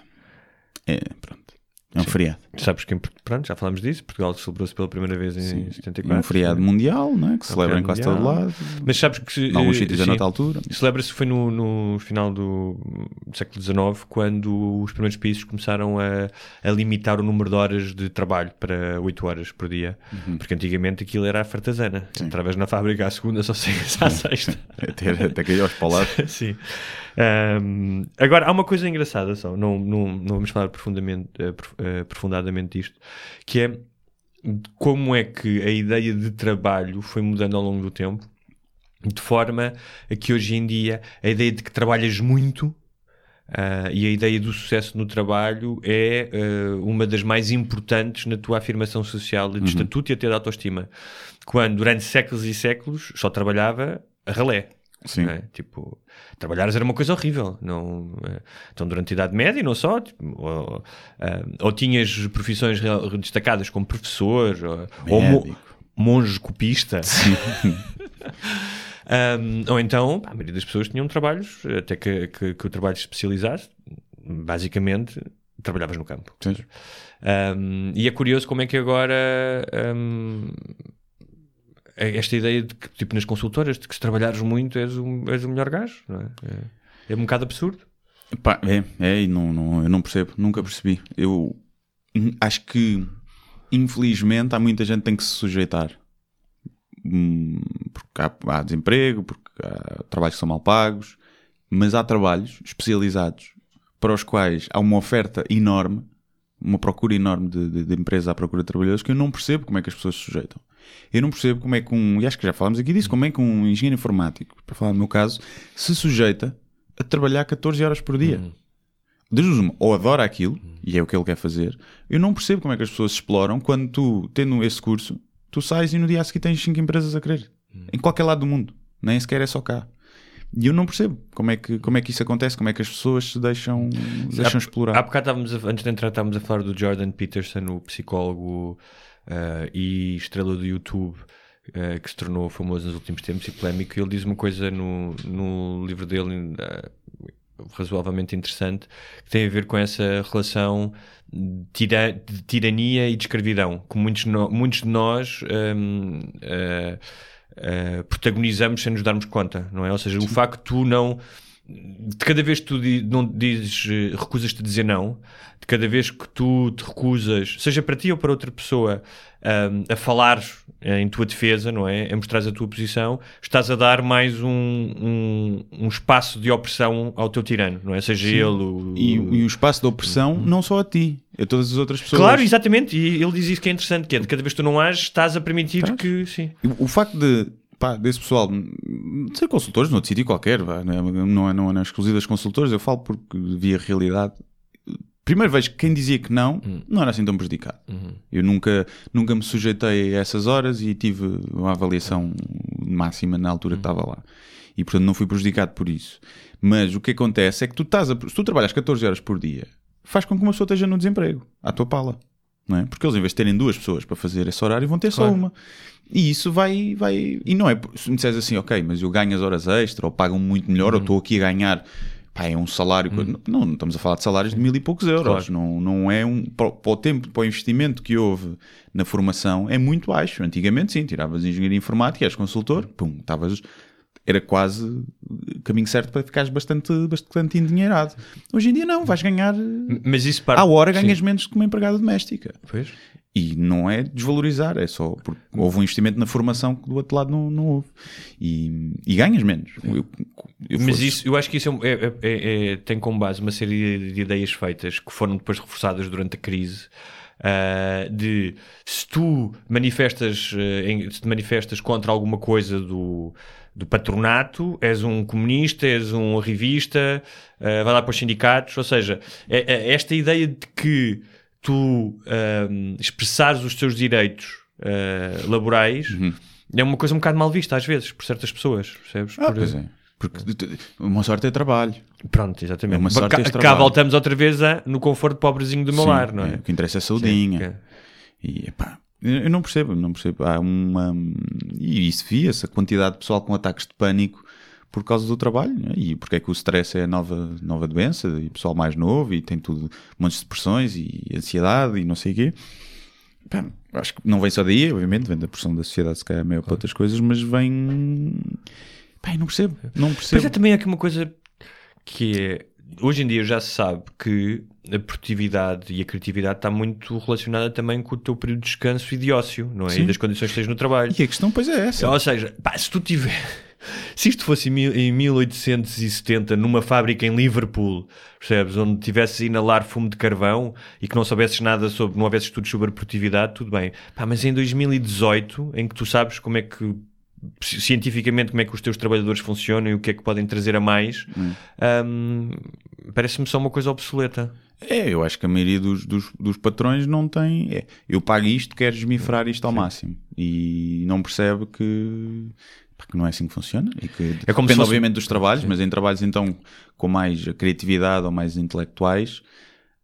É, pronto. É um feriado. Sabes que, pronto, já falámos disso, Portugal celebrou-se pela primeira vez em 74. um feriado mundial, não é? Que se celebra em quase todo lado. Mas sabes que... Em alguns sítios é sim, noutra altura. Celebra-se foi no, no final do século XIX, quando os primeiros países começaram a, a limitar o número de horas de trabalho para 8 horas por dia. Uhum. Porque antigamente aquilo era a fartazana. Entravas na fábrica à segunda, só saías à sexta. Até, até cair aos paulados. Sim. Ahm, agora, há uma coisa engraçada só, não, não, não vamos falar profundamente, prof- aprofundadamente disto, que é como é que a ideia de trabalho foi mudando ao longo do tempo, de forma a que hoje em dia a ideia de que trabalhas muito ah, e a ideia do sucesso no trabalho é ah, uma das mais importantes na tua afirmação social e de estatuto e até de autoestima. Quando durante séculos e séculos só trabalhava a ralé. Sim. não é? Tipo, trabalhares era uma coisa horrível. Não, eh, então, durante a Idade Média, não só, tipo, ou, ah, ou tinhas profissões destacadas como professor, ou, ou mo- monge copista. Um, ou então, a maioria das pessoas tinham trabalhos, até que, que, que o trabalho se especializasse, basicamente, trabalhavas no campo. Sim. Um, e é curioso como é que agora um, esta ideia de que, tipo, nas consultoras, de que se trabalhares muito és o, és o melhor gajo, é? É, é um bocado absurdo. Pá, é, é, e não, não, eu não percebo, nunca percebi. Eu acho que, infelizmente, há muita gente que tem que se sujeitar. Porque há, há desemprego, porque há trabalhos que são mal pagos, mas há trabalhos especializados para os quais há uma oferta enorme, uma procura enorme de, de, de empresas à procura de trabalhadores que eu não percebo como é que as pessoas se sujeitam. Eu não percebo como é que um, e acho que já falámos aqui disso, como é que um engenheiro informático, para falar no meu caso, se sujeita a trabalhar 14 horas por dia. Das duas uma, ou adora aquilo, e é o que ele quer fazer, eu não percebo como é que as pessoas se exploram quando tu, tendo esse curso, tu sais e no dia a seguir tens 5 empresas a querer. Em qualquer lado do mundo. Nem sequer é só cá. E eu não percebo como é que, como é que isso acontece, como é que as pessoas se deixam, deixam explorar. Há bocado estávamos, a- antes de entrar, estávamos a falar do Jordan Peterson, o psicólogo eh, e estrela do YouTube, eh, que se tornou famoso nos últimos tempos e polémico. Ele diz uma coisa no, no livro dele eh, razoavelmente interessante que tem a ver com essa relação de, tira- de tirania e de escravidão que muitos, no- muitos de nós hum, eh, eh, protagonizamos sem nos darmos conta, não é? Ou seja, o facto de tu não de cada vez que tu não dizes, eh, recusas-te a dizer não, de cada vez que tu te recusas, seja para ti ou para outra pessoa, ahm, a falar em tua defesa, não é? A mostrar a tua posição, estás a dar mais um, um, um espaço de opressão ao teu tirano, não é? Seja ele o... E, e o espaço de opressão, não só a ti, a todas as outras pessoas. Claro, exatamente, e ele diz isso que é interessante, que é de cada vez que tu não ages, estás a permitir Estás. que, sim. O facto de, pá, desse pessoal ser consultores noutro sítio qualquer, não, é, não, é, não é exclusivo das consultores, eu falo porque vi a realidade. Primeiro vejo que quem dizia que não, não era assim tão prejudicado. Eu nunca, nunca me sujeitei a essas horas e tive uma avaliação máxima na altura que estava lá. E portanto não fui prejudicado por isso. Mas o que acontece é que tu estás a, se tu trabalhas 14 horas por dia, faz com que uma pessoa esteja no desemprego, à tua pala. É? Porque eles, em vez de terem duas pessoas para fazer esse horário, vão ter só Claro. uma. E isso vai, vai. E não é. Se me disseres assim, ok, mas eu ganho as horas extra, ou pagam muito melhor, Uhum. ou estou aqui a ganhar. Pá, é um salário. Não, não estamos a falar de salários de mil e poucos euros. Claro. Não, não é um. Para, o- tempo, para o investimento que houve na formação, é muito baixo. Antigamente, sim, tiravas engenharia informática, eras consultor, pum, estavas. Era quase o caminho certo para ficares bastante, bastante endinheirado. Hoje em dia, não, vais ganhar. Mas isso parte... À hora sim. ganhas menos que uma empregada doméstica. Pois. E não é desvalorizar, é só porque houve um investimento na formação que do outro lado não, não houve. E, e ganhas menos. Eu, eu Mas isso, eu acho que isso é é- é- é- é- tem como base uma série de ideias feitas que foram depois reforçadas durante a crise. ah, de se tu manifestas, eh, em- se te manifestas contra alguma coisa do, do patronato, és um comunista, és um revista, ah, vai lá para os sindicatos. Ou seja, é- é esta ideia de que tu ahm, expressares os teus direitos ah, laborais é uma coisa um bocado mal vista às vezes por certas pessoas, percebes? Ah, Por- pois é. Porque uma sorte é trabalho. Pronto, exatamente. É uma sorte cá, este cá voltamos outra vez a, no conforto pobrezinho do meu Sim, lar, não é? O que interessa é a saudinha. E epá, eu não percebo, não percebo. Há uma. E isso via-se, a quantidade de pessoal com ataques de pânico por causa do trabalho. né? E porque é que o stress é a nova, nova doença, e pessoal mais novo, e tem tudo, montes de depressões e ansiedade e não sei o quê. Pá, acho que não vem só daí, obviamente, vem da pressão da sociedade, se calhar, meio para outras coisas, mas vem. Pá, não percebo, não Pois percebo. é também aqui uma coisa que é. Hoje em dia já se sabe que a produtividade e a criatividade está muito relacionada também com o teu período de descanso e de ócio, não é? Sim. E das condições que tens no trabalho. E a questão, pois é essa. Ou seja, pá, se tu tiver. Se isto fosse em mil- em 1870, numa fábrica em Liverpool, percebes? Onde tivesses a inalar fumo de carvão e que não soubesses nada sobre, não houvesse estudos sobre produtividade, tudo bem. Pá, mas em 2018, em que tu sabes como é que, ci- cientificamente, como é que os teus trabalhadores funcionam e o que é que podem trazer a mais, hum, parece-me só uma coisa obsoleta. É, eu acho que a maioria dos, dos, dos patrões não tem. é, eu pago isto, quero esmifrar isto ao máximo. E não percebe que, que não é assim que funciona. E que É como depende, se fosse- obviamente, dos trabalhos, mas em trabalhos então com mais criatividade ou mais intelectuais.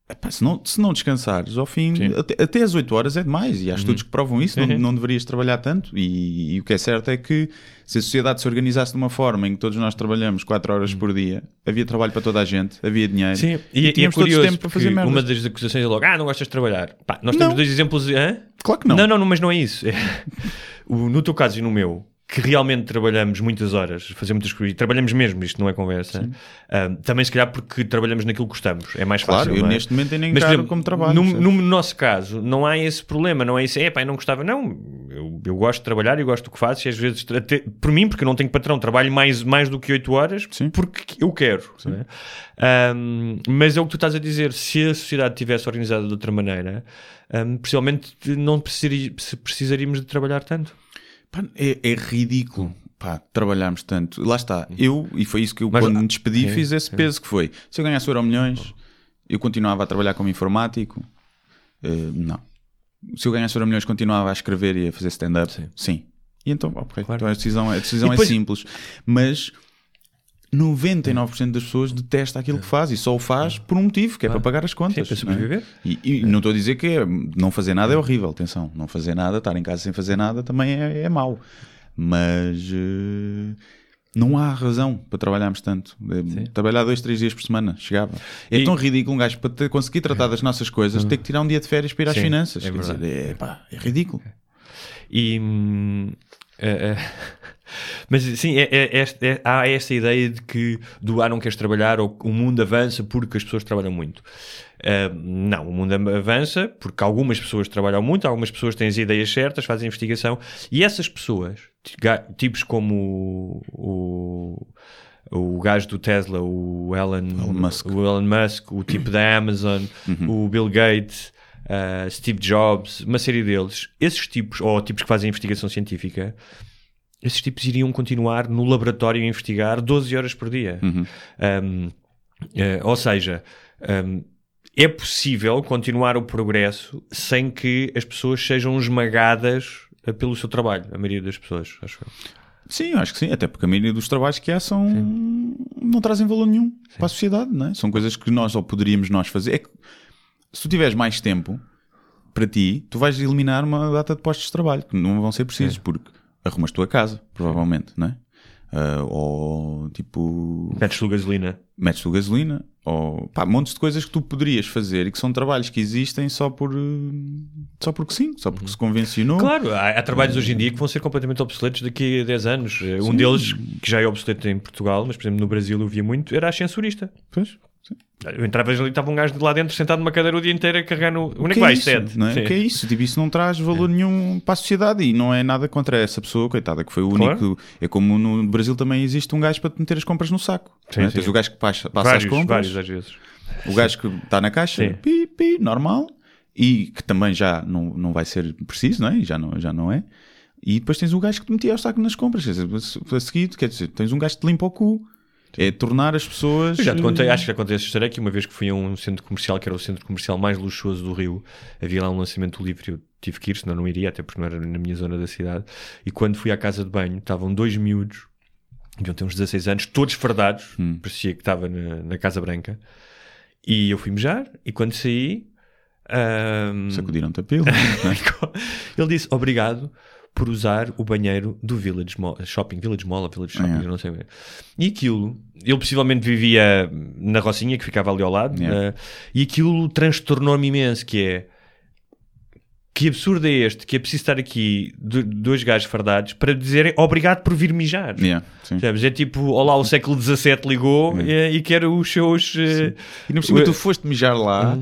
Epá, se, não, se não descansares ao fim, até, até às 8 horas é demais, e há estudos que provam isso, não, Uhum. não deverias trabalhar tanto. E, e o que é certo é que se a sociedade se organizasse de uma forma em que todos nós trabalhamos 4 horas por dia, havia trabalho para toda a gente, havia dinheiro, Sim, e, e é tínhamos todos curioso tempo para fazer merdas. uma das acusações é logo, ah, não gostas de trabalhar. Pá, nós Não. temos dois exemplos, hã? Claro que não. Não, não, não, mas não é isso. É, no teu caso e no meu, que realmente trabalhamos muitas horas, fazemos muitas coisas, e trabalhamos mesmo, isto não é conversa. ah, também se calhar porque trabalhamos naquilo que gostamos, é mais Claro, fácil. eu não é? neste momento ainda Mas, por encaro exemplo, como trabalho. No, no nosso caso, não há esse problema, não é isso, é pá, eu não gostava, não. Eu Eu gosto de trabalhar e gosto do que faço, e às vezes, até, por mim, porque eu não tenho patrão, trabalho mais, mais do que 8 horas Sim. porque eu quero. não é? Mas é o que tu estás a dizer. Se a sociedade tivesse organizada de outra maneira, ahm, possivelmente não precisaríamos de trabalhar tanto. Pá, é, é ridículo pá, trabalharmos tanto. Lá está, eu, e foi isso que eu, Mas- quando me despedi, é, fiz esse peso que foi. Se eu ganhasse euro milhões, eu continuava a trabalhar como informático. Eh, não. Se eu ganhasse euro milhões, continuava a escrever e a fazer stand-up. Sim. E então, ok, Claro. então a decisão, a decisão E depois- é simples. Mas 99% das pessoas detesta aquilo que faz e só o faz por um motivo, que é para pagar as contas. Sim, para não é? sobreviver. E, e não estou a dizer que é, não fazer nada é horrível, atenção. Não fazer nada, estar em casa sem fazer nada também é, é mau. Mas eh, não há razão para trabalharmos tanto. Eh, Trabalhar dois, três dias por semana, chegava. É E- tão ridículo um gajo para ter- conseguir tratar das nossas coisas ter que tirar um dia de férias para ir às Sim, finanças. é verdade. dizer, é, pá, é ridículo. E. eh, eh, mas sim, é, é- é- é- há essa ideia de que do ah, não queres trabalhar ou o mundo avança porque as pessoas trabalham muito. Eh, não, o mundo avança porque algumas pessoas trabalham muito, algumas pessoas têm as ideias certas, fazem investigação e essas pessoas, tipos como o, o, o gajo do Tesla, o Elon, Musk. o Elon Musk, o tipo da Amazon, o Bill Gates, uh, Steve Jobs, uma série deles, esses tipos, ou tipos que fazem investigação científica, esses tipos iriam continuar no laboratório a investigar 12 horas por dia. Um, eh, ou seja, um, é possível continuar o progresso sem que as pessoas sejam esmagadas eh, pelo seu trabalho, a maioria das pessoas, acho eu. Sim, acho que sim. Até porque a maioria dos trabalhos que há são. não trazem valor nenhum para a sociedade, não é? São coisas que nós ou poderíamos nós fazer. É que se tu tiveres mais tempo para ti, tu vais eliminar uma data de postos de trabalho que não vão ser precisos, porque arrumas tua casa, provavelmente, não é? Ah, ou tipo. Metes tu gasolina. metes tu gasolina, ou pá, montes de coisas que tu poderias fazer e que são trabalhos que existem só por eh, só porque sim, só porque se convencionou. Claro, há, há trabalhos hoje em dia que vão ser completamente obsoletos daqui a 10 anos. Eh, Um deles, que já é obsoleto em Portugal, mas por exemplo no Brasil eu via muito, era ascensorista. Pois, sim. Eu entrava ali, estava um gajo de lá dentro sentado numa cadeira o dia inteiro a carregar no. Onde é que vai? isso, Sede. não é? O que é isso? Tipo, isso não traz valor nenhum para a sociedade e não é nada contra essa pessoa, coitada, que foi o Claro. único. É como no Brasil também existe um gajo para te meter as compras no saco. Sim, é? sim. Tens o gajo que passa, passa Vários, as compras, vários às vezes. o gajo que está na caixa, pi, pi, normal, e que também já não, não vai ser preciso, não é? E Já não, já não é. E depois tens o gajo que te metia o saco nas compras. Quer dizer, a seguir, quer dizer, tens um gajo que te limpa o cu. É tornar as pessoas. Eu já te contei, acho que já contei essa história que uma vez que fui a um centro comercial, que era o centro comercial mais luxuoso do Rio, havia lá um lançamento do livro e eu tive que ir, senão não iria, até porque não era na minha zona da cidade. E quando fui à casa de banho, estavam dois miúdos, deviam ter uns 16 anos, todos fardados, Hum. parecia que estava na, na Casa Branca. E eu fui mejar, e quando saí, ahm, Sacudiram-te a pila. é? ele disse obrigado por usar o banheiro do Village Mall, Shopping, Village Mall ou Village Shopping, eu não sei bem. E aquilo, ele possivelmente vivia na Rocinha, que ficava ali ao lado, Yeah. eh, e aquilo transtornou-me imenso, que é que absurdo é este, que é preciso estar aqui do- dois gajos fardados para dizerem obrigado por vir mijar. Yeah? É tipo, olá, o século XVII ligou eh, e quer os seus... eh, E não cima o- tu foste mijar lá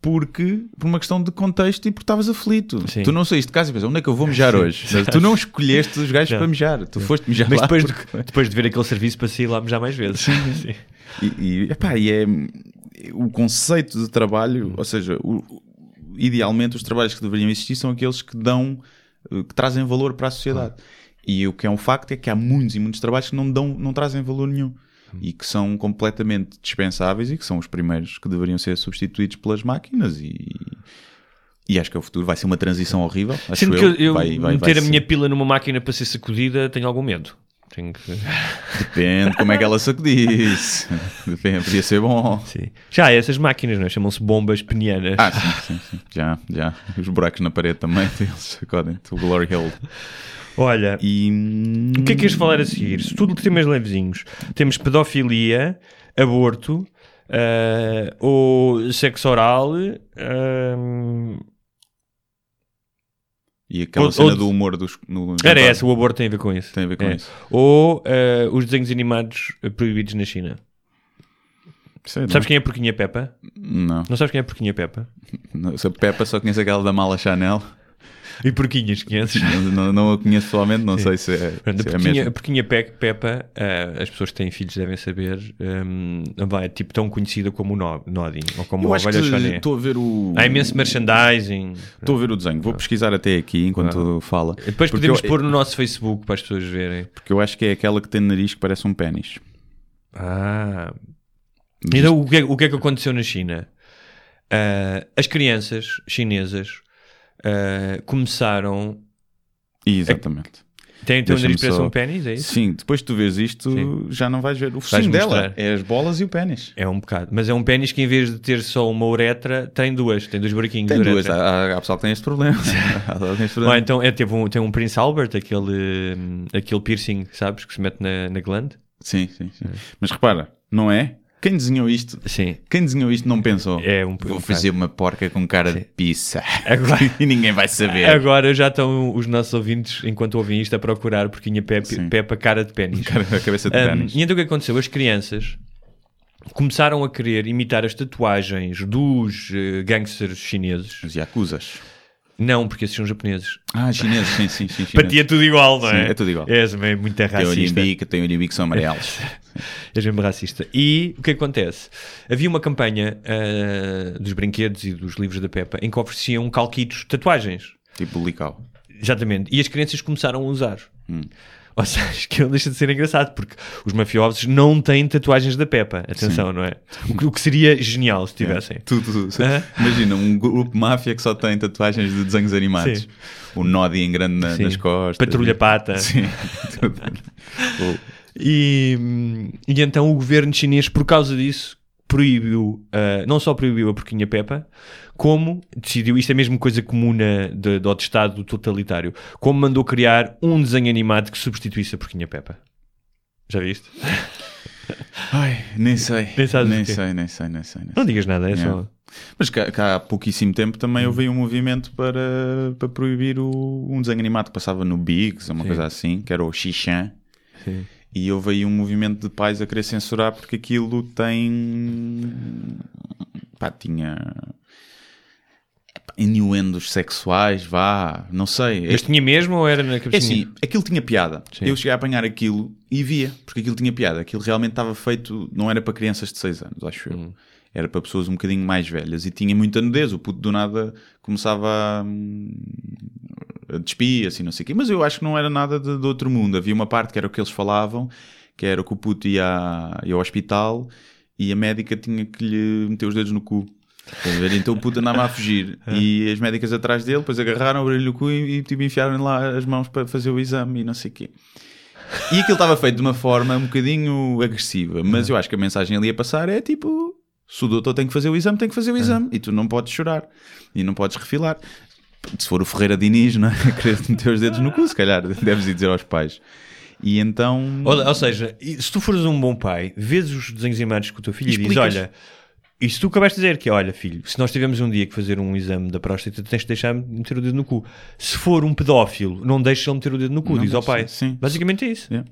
porque por uma questão de contexto e porque estavas aflito. Sim. Tu não saíste de casa e pensas, onde é que eu vou mijar hoje? Tu não escolheste os gajos Não. para mijar. Tu foste mijar Mas lá. depois, porque- de, depois de ver aquele serviço para sair lá mijar mais vezes. Sim. E, e, epá, e é o conceito de trabalho, ou seja, o- idealmente os trabalhos que deveriam existir são aqueles que dão, eh, que trazem valor para a sociedade. E o que é um facto é que há muitos e muitos trabalhos que não, dão, não trazem valor nenhum. E que são completamente dispensáveis e que são os primeiros que deveriam ser substituídos pelas máquinas e, e acho que é o futuro. Vai ser uma transição horrível. Acho Sendo que eu, eu Vai- vai- meter vai a ser. minha pila numa máquina para ser sacudida, tenho algum medo. Tenho que... Depende como é que ela sacudisse. Depende, podia ser bom. Sim. Já há essas máquinas, não é? Chamam-se bombas penianas. Ah, sim, sim, sim. Já, já. Os buracos na parede também, eles sacodem. O Glory Hole. Olha, E. o que é que queres falar a seguir? Se tudo temas levezinhos. Temos pedofilia, aborto, ah, ou sexo oral, ah, E aquela Ou- cena ou- do humor dos. No era essa, o aborto tem a ver com isso. Tem a ver com É. isso. Ou ah, os desenhos animados proibidos na China. Sei, não. Sabes quem é a Porquinha Peppa? Não. Não sabes quem é a Porquinha Peppa? não. A Peppa só conhece aquela da mala Chanel. E porquinhas, conheces? Não, não, não a conheço pessoalmente, não sei se é, Pronto, se a é porquinha, a mesmo. porquinha Pe- Peppa, eh, as pessoas que têm filhos devem saber, hum, vai, é tipo tão conhecida como o No- ou como Eu a ovelha Choné. estou a ver o. Há imenso merchandising. Estou a ver o desenho. Vou pesquisar até aqui enquanto fala. Depois Porque podemos eu, pôr no nosso Facebook para as pessoas verem. Porque eu acho que é aquela que tem nariz que parece um pênis. Ah. Então, o que, é, o que é que aconteceu na China? Ah, as crianças chinesas ah, começaram. Exatamente. Têm têm o Deixa-me nariz parece só- um pênis, é isso? Sim, depois de tu vês isto, Sim. já não vais ver. O focinho dela é as bolas e o pênis. É um bocado. Mas é um pênis que em vez de ter só uma uretra, tem duas. Tem dois buraquinhos Tem duas. Há, há pessoal que tem este problema. Que tem Ou problema. então é, teve um, tem um Prince Albert, aquele, hum, aquele piercing, sabes, que se mete na, na glande. Sim, sim, sim. Mas repara, não é? Quem desenhou isto? Sim. Quem desenhou isto não pensou. É um- Vou fazer uma porca com cara de pizza. Agora- e ninguém vai saber. Agora já estão os nossos ouvintes, enquanto ouvem isto, a procurar porquinha Pepe, Sim. Cara de pênis. Cara, a cabeça de Um, pênis. e então o que aconteceu? As crianças começaram a querer imitar as tatuagens dos eh, gangsters chineses. Os Yakuzas. Não, porque esses são japoneses. Ah, chineses, sim, sim, sim. Para ti é tudo igual, não é? Sim, é tudo igual. És mesmo muito Tem o racista. Olimbique, tem o Olimbique, são amarelos. És mesmo racista. E o que acontece? Havia uma campanha ah, dos brinquedos e dos livros da Peppa em que ofereciam calquitos, tatuagens. tipo Lical. Exatamente. E as crianças começaram a usar. Hum. Ou seja, que não deixa de ser engraçado, porque os mafiosos não têm tatuagens da Peppa. Atenção, não é? O que, seria genial se tivessem. Tudo. Hã? Imagina, um grupo máfia que só tem tatuagens de desenhos animados. Sim. O Nodi em grande na- Sim. nas costas. Patrulha pata. Sim. Tudo. E, e então o governo chinês, por causa disso, proibiu, ah, não só proibiu a porquinha Peppa, como decidiu, isto é mesmo coisa comuna de, do Estado totalitário, como mandou criar um desenho animado que substituísse a porquinha Peppa. Já viste? Ai, nem sei. Nem sabes nem sei, nem sei, nem sei. nem Não sei. digas nada, é Yeah. só. Mas cá, cá há pouquíssimo tempo também houve um movimento para, para proibir o, um desenho animado que passava no Biggs, uma coisa assim, que era o Xixan. Sim. E houve aí um movimento de pais a querer censurar porque aquilo tem. pá, tinha. Innuendos sexuais, vá, não sei. Mas tinha mesmo ou era na É cabecinha? assim, aquilo tinha piada. Sim. Eu cheguei a apanhar aquilo e via, porque aquilo tinha piada. Aquilo realmente estava feito, não era para crianças de 6 anos, acho eu. Era para pessoas um bocadinho mais velhas e tinha muita nudez. O puto do nada começava a, hum, a despir, assim, não sei o quê. Mas eu acho que não era nada de, de outro mundo. Havia uma parte que era o que eles falavam, que era que o puto ia, ia ao hospital e a médica tinha que lhe meter os dedos no cu. Então o puto andava a fugir e as médicas atrás dele, depois agarraram, abriram-lhe o cu e, e tipo, enfiaram lá as mãos para fazer o exame e não sei o quê. E aquilo estava feito de uma forma um bocadinho agressiva, mas eu acho que a mensagem ali a passar é tipo: se o doutor tem que fazer o exame, tem que fazer o exame e tu não podes chorar e não podes refilar. Se for o Ferreira Diniz, não é? Querer meter os dedos no cu, se calhar, deves ir dizer aos pais. E então. Ou, ou seja, se tu fores um bom pai, vês os desenhos animados com o teu filho e, dizes. Olha, e se tu acabaste de dizer que, olha, filho, se nós tivermos um dia que fazer um exame da próstata, tens de deixar meter o dedo no cu. Se for um pedófilo, não deixes ele meter o dedo no cu, Não diz ao deixa, pai. sim. Basicamente é isso. Yeah.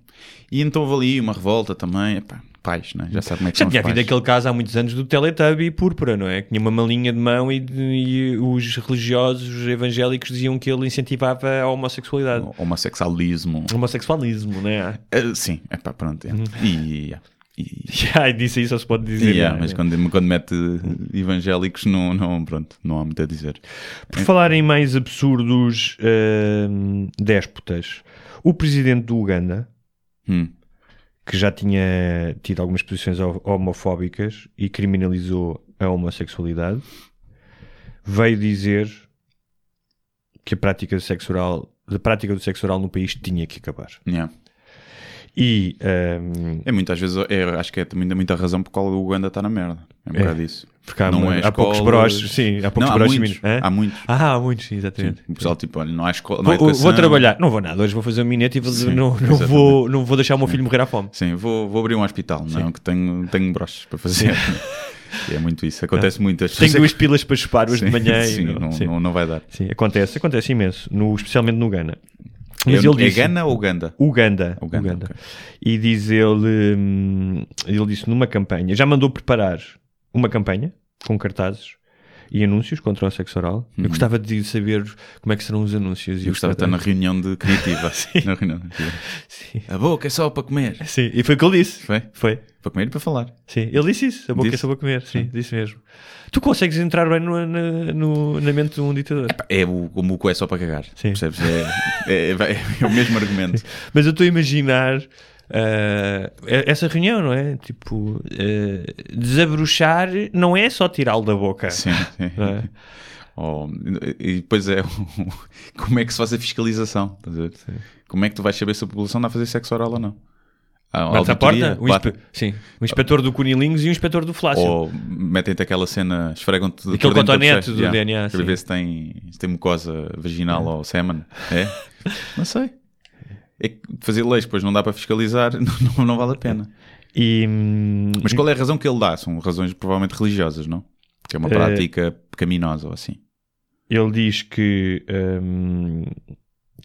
E então houve ali uma revolta também. Epá, pais, não é? já sabe como é que Já tinha os havido aquele caso há muitos anos do Teletubby púrpura, não é? Que tinha uma malinha de mão e, e os religiosos evangélicos diziam que ele incentivava a homossexualidade. Homossexualismo. Homossexualismo, não é? Ah, sim, epá, pronto. é. E, yeah. E, Já disse aí, só se pode dizer. Yeah, não é? mas quando, quando mete evangélicos, não, não, pronto, não há muito a dizer. Por falar em mais absurdos hum, déspotas, o presidente do Uganda, Hum. que já tinha tido algumas posições ho- homofóbicas e criminalizou a homossexualidade, veio dizer que a prática sexual, a prática do sexo oral no país tinha que acabar. Yeah. E hum, É muitas vezes, é, acho que é também muita razão por qual o Uganda está na merda. É um É. bocado isso. porque há, Não é há poucos broches, sim, há poucos Não, há broches muitos. Hã? há muitos. Ah, há muitos, sim, exatamente. O pessoal, tipo, olha, não há escola, não há Vou, trabalhar, não vou nada, hoje vou fazer um minete e vou, Sim, não, não, vou, não vou deixar o meu filho morrer à fome. Sim, vou, vou abrir um hospital, não, que tenho, tenho broches para fazer. E é muito isso, acontece muito. As Ah. Tenho duas pilas para chupar hoje de Sim, manhã e sim, não, não, sim. não, não vai dar. Sim, acontece, acontece imenso, no, especialmente no Ghana. Mas ele é disse, Gana ou Uganda? Uganda, Uganda, Uganda. ok. E diz ele, hum, ele disse numa campanha, já mandou preparar uma campanha com cartazes e anúncios contra o sexo oral. Eu gostava de saber como é que serão os anúncios. Uhum. Eu os gostava de estar na reunião de criativa. na reunião criativa. Sim. A boca é só para comer. Sim, e foi o que ele disse. Foi? Foi. Para comer e para falar. Sim, ele disse isso. A boca é Disse? só para comer. Sim, disse mesmo. Tu consegues entrar bem no, na, no- na mente de um ditador. É o, o muco é só para cagar. Sim. Percebes? É, é- é- é o mesmo argumento. Mas eu estou a imaginar ah, essa reunião, não é? Tipo, ah, desabrochar não é só tirá-lo da boca. Sim, sim. É? Oh, e depois é como é que se faz a fiscalização? Como é que tu vais saber se a população está a fazer sexo oral ou não? A Bate à porta? O inspe- Sim, o inspetor do Cunilingus e o inspetor do Flácio. Ou metem-te aquela cena, esfregam-te Aquele cotonete do DNA, Para ver se tem, se tem mucosa vaginal ou sêmen. É? Não sei. É que fazer leis depois não dá para fiscalizar, não, não, não vale a pena. E, Mas qual é a razão que ele dá? São razões provavelmente religiosas, não? Que é uma Eh, prática pecaminosa ou assim. ele diz que, hum,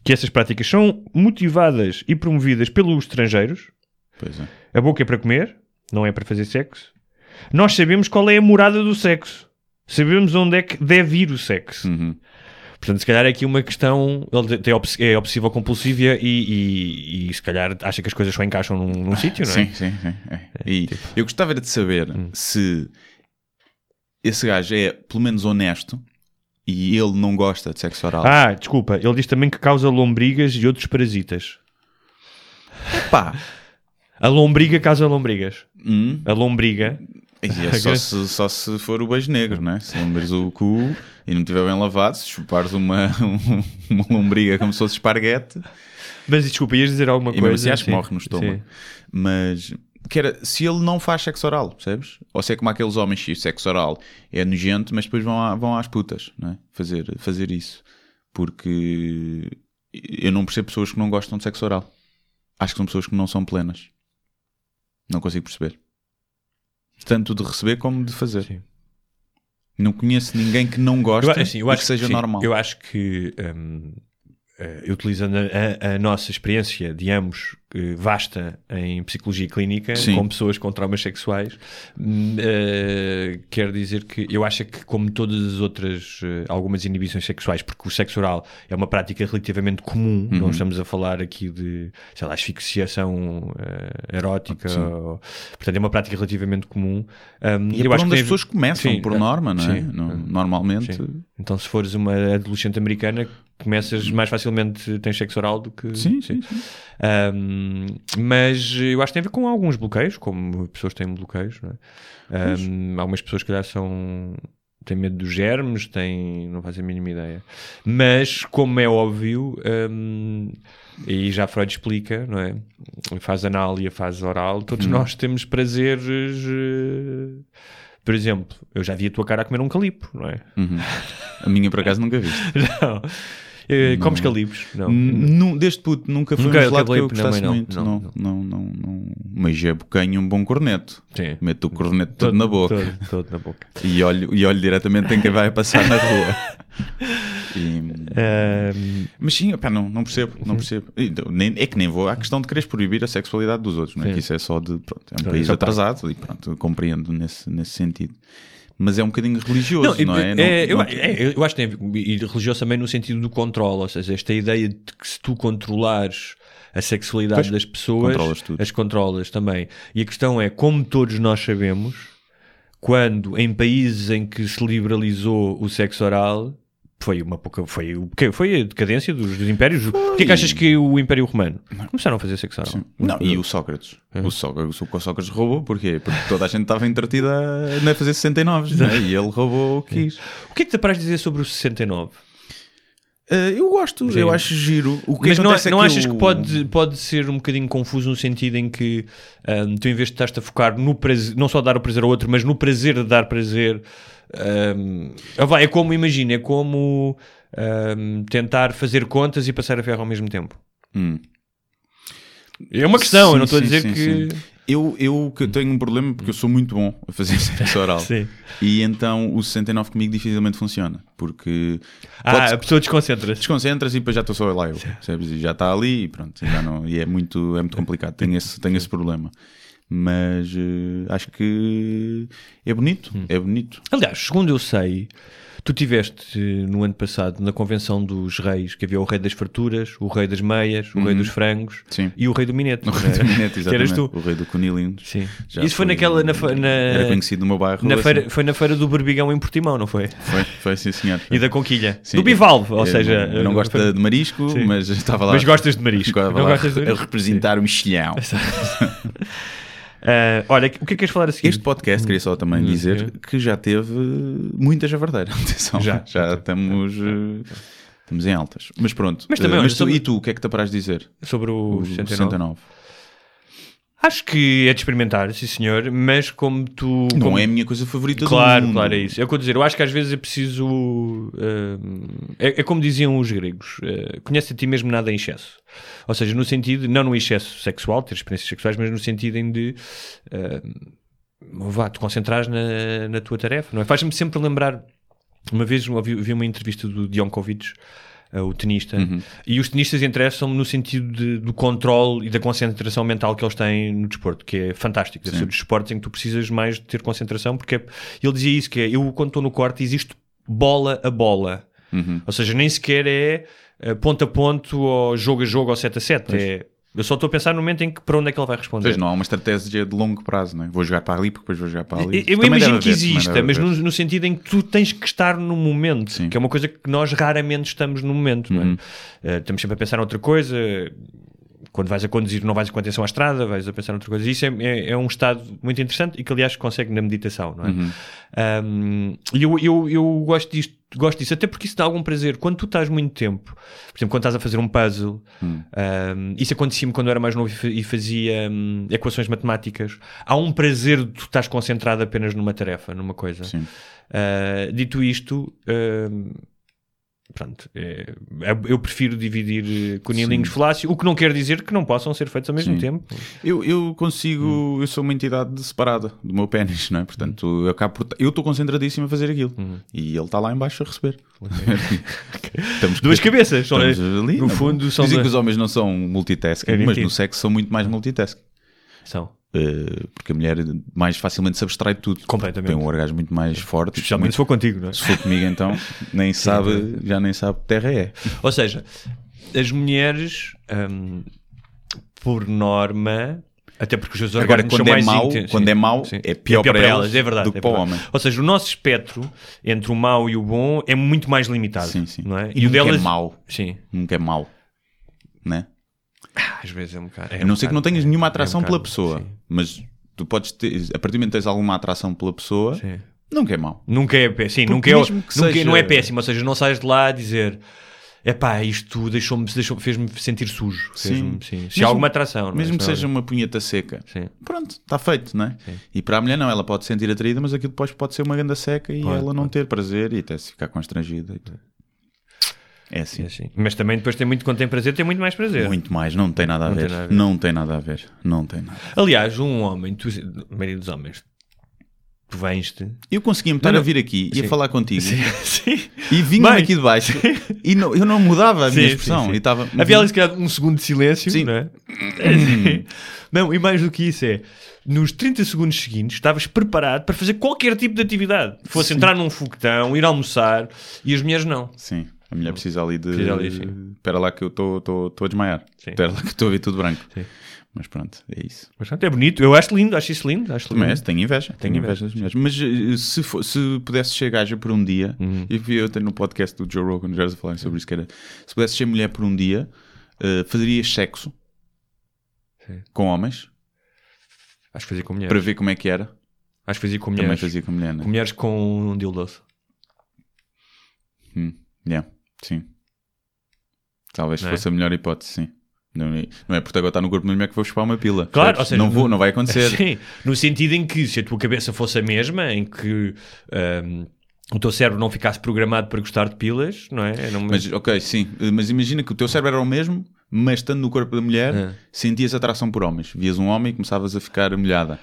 que essas práticas são motivadas e promovidas pelos estrangeiros. Pois é. A boca é para comer, não é para fazer sexo. Nós sabemos qual é a morada do sexo. Sabemos onde é que deve ir o sexo. Uhum. Portanto, se calhar é aqui uma questão. Ele tem obs- é obsessivo compulsivo e, e, e se calhar acha que as coisas só encaixam num, num sítio, não é? Sim, sim, sim. é. E eu gostava de saber Hum. se esse gajo é pelo menos honesto e ele não gosta de sexo oral. Ah, desculpa, ele diz também que causa lombrigas e outros parasitas. Pá! A lombriga causa lombrigas. Hum, A lombriga. E é só, se, só se for o beijo negro, né? Se lambres o cu e não estiver bem lavado, se chupares uma, uma lombriga como se fosse esparguete, Mas desculpa, ias dizer alguma e coisa? assim acho que morre no estômago. sim. Mas que era, se ele não faz sexo oral, percebes? Ou se é como aqueles homens que sexo oral é nojento, mas depois vão, à- vão às putas, não é? Fazer, fazer isso. Porque eu não percebo pessoas que não gostam de sexo oral. Acho que são pessoas que não são plenas. Não consigo perceber. Tanto de receber como de fazer. Sim. Não conheço ninguém que não goste Eu, assim, eu acho que seja normal. Eu acho que, hum, eh, utilizando a, a- nossa experiência de ambos, vasta em psicologia clínica, Sim. com pessoas com traumas sexuais, eh, quero dizer que eu acho que, como todas as outras, eh, algumas inibições sexuais, porque o sexo oral é uma prática relativamente comum, Uhum. não estamos a falar aqui de, sei lá, asfixiação eh, erótica, ou- portanto, é uma prática relativamente comum. Hum, E é por onde as tem- pessoas começam, Sim, por eh, norma, não é? sim. No- Normalmente. Então, se fores uma adolescente americana, começas mais facilmente, tens sexo oral do que. Sim, sim, sim. Mas eu acho que tem a ver com alguns bloqueios, como pessoas têm bloqueios, não é? Ahm, algumas pessoas, que calhar, são. têm medo dos germes, têm. não fazem a mínima ideia. Mas, como é óbvio, e já Freud explica, não é? Fase anal e a fase oral, todos nós temos prazeres. eh, Por exemplo, eu já vi a tua cara a comer um calipo, não é? Uhum. A minha, por acaso, nunca viste. Não. Eh, Comes calipos? Não. Nu- Desde puto, nunca foi Nunca um gelado que eu não, gostasse não, muito. não, Não, não, não, não. Mas é bocanho um bom corneto. Sim. Meto o corneto todo, na boca. Todo, todo na boca. E, olho, e olho diretamente em quem vai passar na rua. E- Ahm, mas sim, opá, não, não percebo. Não percebo. Então, nem- é que nem vou à questão de quereres proibir a sexualidade dos outros. Não é? Que isso é só de. Pronto, é um país é atrasado e pronto, compreendo nesse, nesse sentido. Mas é um bocadinho religioso, não, e- é? é, Não- eu, não- é, eu acho que tem e religioso também no sentido do controle, ou seja, esta ideia de que se tu controlares a sexualidade Pois, das pessoas, controlas as controlas também. E a questão é, como todos nós sabemos, quando em países em que se liberalizou o sexo oral, foi uma pouca, foi o quê? Foi a decadência dos, dos impérios. Porquê que achas que o Império Romano começaram a fazer sexo oral? Não, e o Sócrates. É. O Sócrates, o Sócrates roubou, porquê? Porque toda a gente estava entretida a fazer 69, não é? e ele roubou o que quis. O que é que te parece dizer sobre o 69? Eh, eu gosto, Sim. eu acho giro. O que Mas não, é não que achas eu- que pode, pode ser um bocadinho confuso no sentido em que ahm, tu, em vez de estás a focar no prazer, não só dar o prazer ao outro, mas no prazer de dar prazer, ahm, ah, é como, imagina, é como ahm, tentar fazer contas e passar a ferro ao mesmo tempo. Hum. É uma questão, Sim, eu não estou a dizer sim, que. sim. Eu, eu que tenho um problema porque eu sou muito bom a fazer sexo oral. Sim. E então o 69 comigo dificilmente funciona. Porque Ah, a pessoa desconcentra-se. desconcentras e depois já estou só lá eu. Percebes? E já está ali e pronto. e Já não, e é muito, é muito complicado. Tenho esse, tenho esse problema. Mas eh, acho que é bonito, Hum. é bonito. Aliás, segundo eu sei, tu tiveste eh, no ano passado na convenção dos reis, que havia o rei das farturas, o rei das meias, o rei dos frangos Uhum. Sim. e o rei do minete. O rei do Minete, que exatamente. eras tu. O rei do Cunilinho. Sim. Já Isso foi, naquela. Na, na- Era conhecido no meu bairro. na assim. feira, foi na feira do Berbigão em Portimão, não foi? Foi, foi sim, senhor. E da Conquilha. Sim. Do Bivalve, ou Eu seja. não- Eu não gosto de marisco, Sim. mas estava lá. Mas gostas de marisco. Estava Não lá gostas de a marisco? representar o mexilhão. Ah, olha, o que é que queres falar a seguir? Este podcast, queria só também dizer que já teve muita javardeira. Atenção, Já. já, estamos, estamos em altas. Mas pronto. Mas também, olha, mas tu, sobre- e tu, o que é que te apraz dizer? Sobre o, O 69. 69. Acho que é de experimentar, sim senhor, mas como tu. Não como- é a minha coisa favorita Claro, do mundo. claro, é isso. É o que eu dizer. Eu acho que às vezes é preciso. hum, é, é como diziam os gregos: uh, conhece a ti mesmo nada em excesso. Ou seja, no sentido, não no excesso sexual, ter experiências sexuais, mas no sentido em de. hum, vá, te concentrares na, na tua tarefa, não é? Faz-me sempre lembrar. Uma vez ouvi, vi uma entrevista do Djokovic, uh, o tenista, e os tenistas interessam-me no sentido de- do controle e da concentração mental que eles têm no desporto, que é fantástico. Deve ser dos esportes em que tu precisas mais de ter concentração, porque é- ele dizia isso, que é, eu quando estou no corte existe bola a bola. Ou seja, nem sequer é uh, ponto a ponto ou jogo a jogo ou 7 a 7. É, eu só estou a pensar no momento em que para onde é que ele vai responder. seja, não há uma estratégia de longo prazo, não é? Vou jogar para ali, porque depois vou jogar para ali. Eu, imagino que também exista, mas no, no sentido em que tu tens que estar no momento, Sim. que é uma coisa que nós raramente estamos no momento. Não é? Uhum. Eh, estamos sempre a pensar noutra coisa. Quando vais a conduzir, não vais com atenção à estrada, vais a pensar noutra coisa. Isso é, é- é um estado muito interessante e que, aliás, consegue na meditação. Não é? Uhum. Um, E eu, eu, eu gosto, disto, gosto disso, até porque isso dá algum prazer. Quando tu estás muito tempo, por exemplo, quando estás a fazer um puzzle, Hum. um, isso acontecia-me quando eu era mais novo e fa- fazia hum, equações matemáticas. Há um prazer de tu estás concentrado apenas numa tarefa, numa coisa. Uh, dito isto, pronto, é- é- eu prefiro dividir eh, cunilinhos falácio, o que não quer dizer que não possam ser feitos ao mesmo Sim. tempo. Eu, eu consigo, eu sou uma entidade separada do meu pênis, não é? Portanto, eu acabo por, eu estou concentradíssimo a fazer aquilo e ele está lá em baixo a receber. Estamos Duas cabeças, estamos ali, no é? fundo, são Dizem duas- que os homens não são multitasking, É mas no sexo são muito mais multitasking. São. Uh, porque a mulher mais facilmente se abstrai de tudo. Completamente. Tem um orgasmo muito mais forte. Especialmente muito- se for contigo, não é? se for comigo, então, nem sabe, já nem sabe que terra é. Ou seja, as mulheres, hum, por norma, até porque os seus Agora, orgasmos quando são é mais mau, intensos. quando é mau, Sim. é pior para elas é verdade. do que é para o homem. Ou seja, o nosso espectro entre o mau e o bom é muito mais limitado. Sim, sim. Não é? E, o nunca delas- é mau. Sim. Nunca é mau. Né? Às vezes é um bocado. é A não um ser que não tenhas é- nenhuma é um atração bocado, pela pessoa. sim. Mas tu podes ter, a partir do momento que tens alguma atração pela pessoa, Sim. nunca é mau. Nunca é péssimo. Porque Nunca, é, mesmo que nunca- seja- não é péssimo. Ou seja, não sais de lá a dizer. Epá, isto deixou-me, deixou, fez-me sentir sujo. Fez-me- sim. Se há alguma atração. não é? Mesmo que Senão- seja uma punheta seca. Sim. Pronto, está feito, não é? E para a mulher não, ela pode se sentir atraída, mas aquilo depois pode ser uma ganda seca e Claro, ela não ter prazer e até se ficar constrangida. e tudo. É assim. É assim. Mas também depois tem muito, quando tem prazer, tem muito mais prazer. Muito mais, não tem nada a Não tem ver. nada a ver. Não tem nada a ver. Não tem nada. Aliás, um homem, tu, a maioria dos homens, tu vens-te. Eu conseguia-me estar Não, a vir aqui e a falar contigo Sim. e vinha Bem. aqui de baixo e não, eu não mudava a minha expressão. E estava Havia ali, se calhar, um segundo de silêncio, Sim. não é? Sim. Não, e mais do que isso é, nos 30 segundos seguintes, estavas preparado para fazer qualquer tipo de atividade. Fosse entrar num foguetão, ir almoçar, e as mulheres não. Sim, a mulher precisa ali de. Precisa ali, sim. Espera lá que eu estou a desmaiar. Espera lá que estou a ver tudo branco. Sim. Mas pronto, é isso. Mas, pronto, é bonito, eu acho lindo, acho isso lindo. Acho lindo. Mas tenho inveja, tenho inveja das mulheres. Mas eh, se, for- se pudesse ser gaja por um dia, Uhum. e vi eu tenho no podcast do Joe Rogan já a falar sobre isso, que era se pudesse ser mulher por um dia, fazerias sexo Sim. com homens Acho que fazia com mulheres. para ver como é que era. Acho que fazia com Também mulheres. fazia com mulher, né? Com mulheres com um dildo. Hum, yeah, sim. Talvez Não é? fosse a melhor hipótese, sim. Não, é- não é porque agora está no corpo uma mulher que vou chupar uma pila. Claro, ou seja, não, vou, não vai acontecer. Sim, no sentido em que se a tua cabeça fosse a mesma, em que ahm, o teu cérebro não ficasse programado para gostar de pilas, não é? Não- Mas, ok, sim. Mas imagina que o teu cérebro era o mesmo, mas estando no corpo da mulher, É. sentias atração por homens. Vias um homem e começavas a ficar molhada.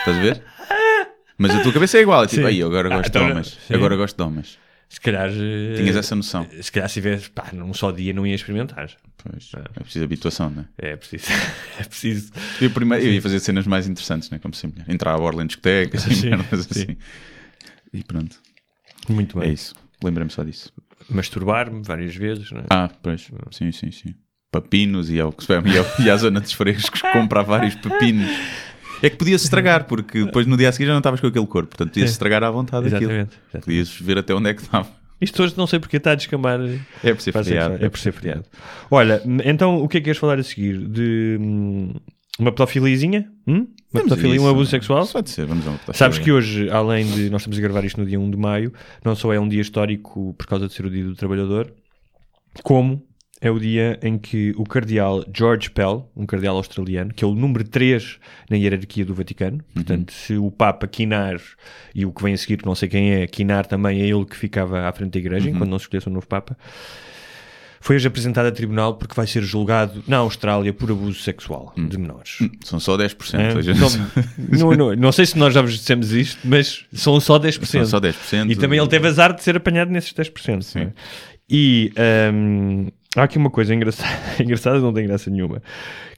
Estás a ver? Mas a tua cabeça é igual. É tipo, aí, agora Ah, gosto então, de homens. sim. Agora gosto de homens. Se calhar. eh, Tinhas essa noção. Se calhar, se tivesse, pá, num só dia não ia experimentar. Pois, é preciso habituação, não é? É preciso. É preciso. Eu, primeiro, eu ia fazer cenas mais interessantes, né? como sempre. Entrar a borla em discotecas e Sim, assim. E pronto, Muito é bem. isso. Lembrei-me só disso. Masturbar-me várias vezes, não é? Ah, pois. Sim, sim, sim. Papinos e ao, e, ao, e à zona dos frescos comprar vários pepinos. É que podia-se estragar, porque depois no dia a seguir já não estavas com aquele corpo. Portanto, podia-se estragar à vontade aquilo. Exatamente. Podias ver até onde é que estava. Isto hoje não sei porque está a descamar. É por ser feriado. É por ser feriado. Olha, então o que é que queres falar a seguir? De hum, uma pedofiliazinha? Hum? Uma pedofilia, um isso. abuso sexual? Pode ser, vamos a uma Sabes que hoje, além de nós estamos a gravar isto no dia 1 de maio, não só é um dia histórico por causa de ser o dia do trabalhador, como é o dia em que o cardeal George Pell, um cardeal australiano, que é o número 3 na hierarquia do Vaticano, portanto, se o Papa quinar e o que vem a seguir, que não sei quem é, quinar também é ele que ficava à frente da igreja, enquanto não se escolhesse um novo Papa, foi hoje apresentado a tribunal porque vai ser julgado na Austrália por abuso sexual de menores. São só 10%. É, hoje. não, não, não, não sei se nós já vos dissemos isto, mas são só 10%. São só 10%. E também ele teve azar de ser apanhado nesses 10%. Sim. é? E hum, há aqui uma coisa engraçada, engraçada, não tem graça nenhuma,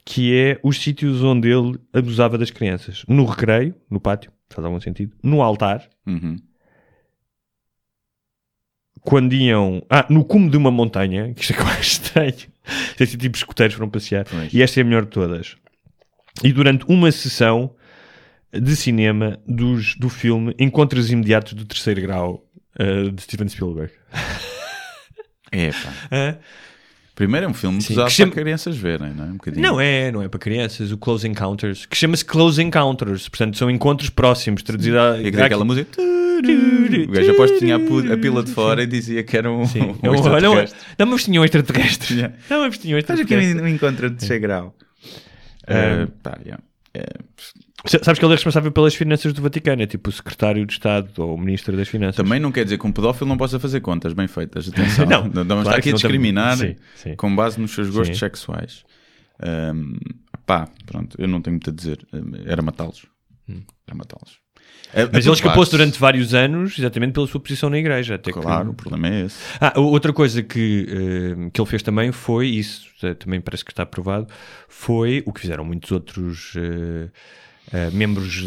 que é os sítios onde ele abusava das crianças. No recreio, no pátio, faz algum sentido. No altar, Uhum. quando iam. Ah, no cume de uma montanha, que isto é acho estranho. É assim, tipo escuteiros foram passear. E esta é a melhor de todas. E durante uma sessão de cinema dos, do filme Encontros Imediatos do Terceiro Grau eh, de Steven Spielberg. É, pá. Primeiro é um filme Sim, que chama- para crianças verem, não é? Um bocadinho. Não é, não é para crianças. O Close Encounters, que chama-se Close Encounters, portanto são encontros próximos, traduzido a. E aquela aquela música. O gajo aposto que tinha a, pila de fora e dizia que era um, Sim. um Eu- olha, olha, extraterrestre. Dá-me um vestinho extraterrestre. Yeah. Dá-me um vestinho Estás aqui extraterrestre. no encontro de terceiro grau. Eh, pá, yeah. É, Sabes que ele é responsável pelas finanças do Vaticano, é tipo o secretário de Estado ou o ministro das Finanças. Também não quer dizer que um pedófilo não possa fazer contas bem feitas. Atenção. Não, não vamos claro estar aqui que a não discriminar Sim, sim. com base nos seus gostos Sim. sexuais. Ahm, pá, pronto, eu não tenho muito a dizer. Era matá-los. Era matá-los. Hum. Mas ele escapou-se durante vários anos, exatamente pela sua posição na igreja. Até que- Claro, o problema é esse. Ah, outra coisa que, eh, que ele fez também foi, isso eh, também parece que está aprovado, foi o que fizeram muitos outros eh, eh, membros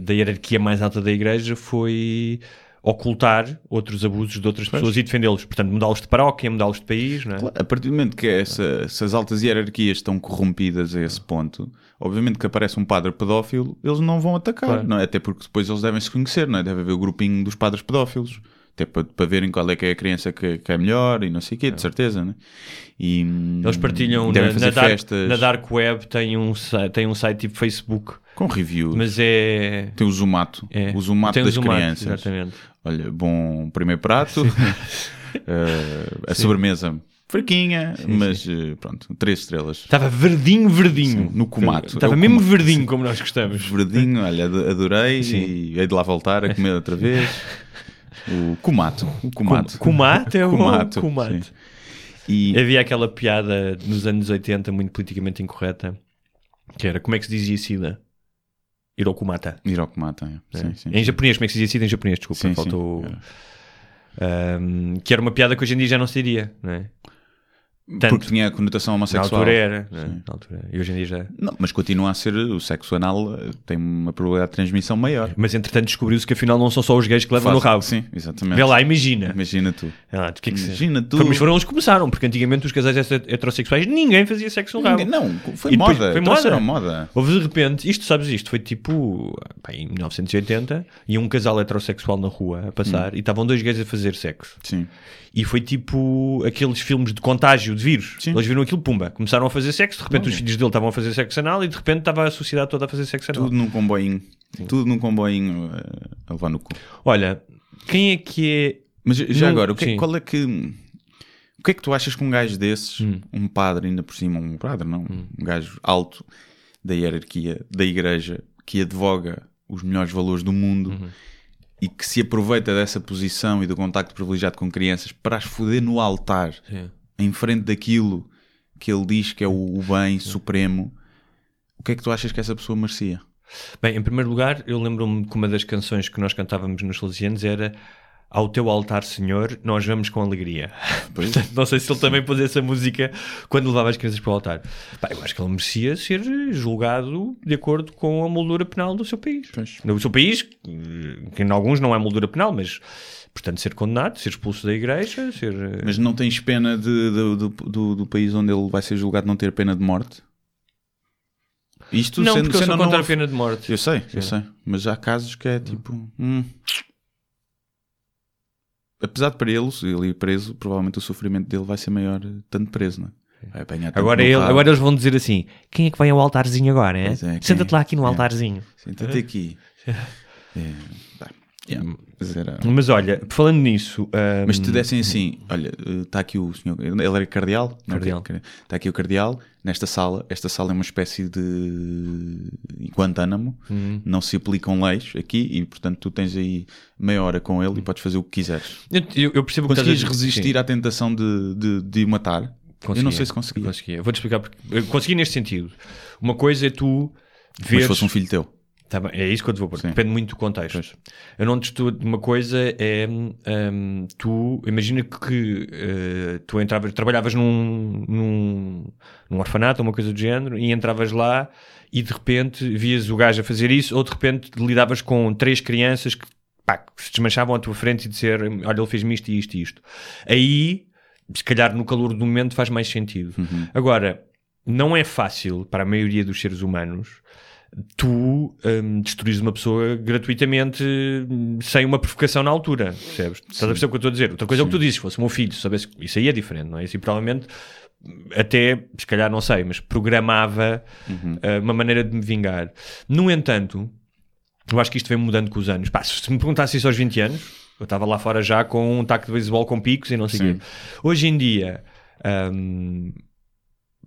da hierarquia mais alta da igreja, foi ocultar outros abusos de outras pessoas e defendê-los. Portanto, mudá-los de paróquia, mudá-los de país, não é? Claro, a partir do momento que essa- essas altas hierarquias estão corrompidas a esse ponto, obviamente que aparece um padre pedófilo, eles não vão atacar, Claro. não é? Até porque depois eles devem se conhecer, não é? Deve haver o grupinho dos padres pedófilos, até para, para verem qual é que é a criança que, que é melhor e não sei o quê, de certeza, não é? E, Eles partilham na, na, dark, festas na Dark Web, tem um, tem um site tipo Facebook, com reviews. mas é... Tem o Zumato, é o Zumato tem das Zumato, crianças. Exatamente. Olha, bom primeiro prato, eh, a sobremesa fraquinha, mas eh, pronto, três estrelas. Estava verdinho, verdinho. Sim, no Comato. Estava É o mesmo Comato, verdinho, sim. como nós gostamos. Verdinho, olha, ado- adorei Sim. e hei de lá voltar a comer outra vez. O Comato. O Comato. Comato é o Comato. sim. E Havia aquela piada nos anos 80, muito politicamente incorreta, que era como é que se dizia SIDA? Hirokumata. ir ao Comato, é. Sim, sim, em sim. japonês, como é que se dizia SIDA em japonês? Desculpa, faltou. Era. Ahm, que era uma piada que hoje em dia já não se diria, não é? Tanto. Porque tinha a conotação Na homossexual. altura era, é? Sim. Na altura. E hoje em dia já. Não, mas continua a ser o sexo anal, eh, tem uma probabilidade de transmissão maior. Mas entretanto descobriu-se que afinal não são só os gays que levam no Faz- rabo. Sim, exatamente. Vê lá, imagina. Imagina tu. O que é que se- Imagina tu. Foi, mas foram eles que começaram, porque antigamente os casais heterossexuais ninguém fazia sexo no rabo. Não, foi E moda. foi trouxeram moda. moda. Houve de repente, isto sabes isto, foi tipo pá, em 1980 e um casal heterossexual na rua a passar Hum. e estavam dois gays a fazer sexo. Sim. E foi tipo aqueles filmes de contágio de vírus. Sim. Eles viram aquilo, pumba, começaram a fazer sexo, de repente os filhos dele estavam a fazer sexo anal e de repente estava a sociedade toda a fazer sexo anal. Tudo num comboinho. Tudo num comboinho eh, a levar no cu. Olha, quem é que é. Mas já Não- agora, o que, sim. qual é que. O que é que tu achas que um gajo desses, Hum. um padre ainda por cima, um padre não, um gajo alto da hierarquia da igreja que advoga os melhores valores do mundo Uhum. e que se aproveita dessa posição e do contacto privilegiado com crianças para as foder no altar, Sim. Em frente daquilo que ele diz que é o, o bem supremo, o que é que tu achas que essa pessoa merecia? Bem, em primeiro lugar, eu lembro-me que uma das canções que nós cantávamos nos Salesianos era ao teu altar, Senhor, nós vamos com alegria. Portanto, não sei se ele também pôs essa música quando levava as crianças para o altar. Pá, eu acho que ele merecia ser julgado de acordo com a moldura penal do seu país. Pois. Do seu país, que em alguns não é moldura penal, mas, portanto, ser condenado, ser expulso da igreja, ser... eh, Mas não tens pena de, de- do, do, do país onde ele vai ser julgado não ter pena de morte? Isto não, sendo, porque eu sendo sou contra a novo- pena de morte. Eu sei, eu Sim. sei. Mas há casos que é tipo. hum. Apesar de para ele, ele ir preso, provavelmente o sofrimento dele vai ser maior eh, tanto preso, não é? Agora, ele- agora eles vão dizer assim: quem é que vai ao altarzinho agora? É? É, Senta-te lá aqui no É. altarzinho. Senta-te aqui. É, yeah, mas era- Mas olha, falando nisso, ahm, Mas se te dessem assim, olha, está aqui o senhor, ele era cardeal? Não, Cardeal. Está aqui o cardeal, nesta sala, esta sala é uma espécie de Guantánamo, Uhum. não se aplicam leis aqui e, portanto, tu tens aí meia hora com ele e podes fazer o que quiseres. eu, eu- percebo que Conseguias resistir Sim. à tentação de, de, de o matar? Eu não Conseguia. sei se conseguia. Conseguia. Vou-te explicar porque. eu Consegui neste sentido. Uma coisa é tu Mas veres. se fosse um filho teu. Tá bem, é isso que eu te vou pôr. Sim. Depende muito do contexto. Eu não te estou. Uma coisa é. hum, tu. Imagina que eh, tu entravas, trabalhavas num, num, num orfanato ou uma coisa do género e entravas lá e de repente vias o gajo a fazer isso ou de repente lidavas com três crianças que, pá, que se desmanchavam à tua frente e dizer: Olha, ele fez-me isto e isto e isto. Aí, se calhar no calor do momento, faz mais sentido. Agora, não é fácil para a maioria dos seres humanos tu hum, destruís uma pessoa gratuitamente hum, sem uma provocação na altura, percebes? Estás a perceber o que eu estou a dizer? Outra coisa é o que tu dizes, se fosse o meu filho, se soubesse, isso aí é diferente, não é? Isso aí provavelmente até, se calhar não sei, mas programava uh, uma maneira de me vingar. No entanto, eu acho que isto vem mudando com os anos. Pá, se me perguntasse isso aos 20 anos, eu estava lá fora já com um taco de beisebol com picos e não sei o Sim. quê. Hoje em dia, hum,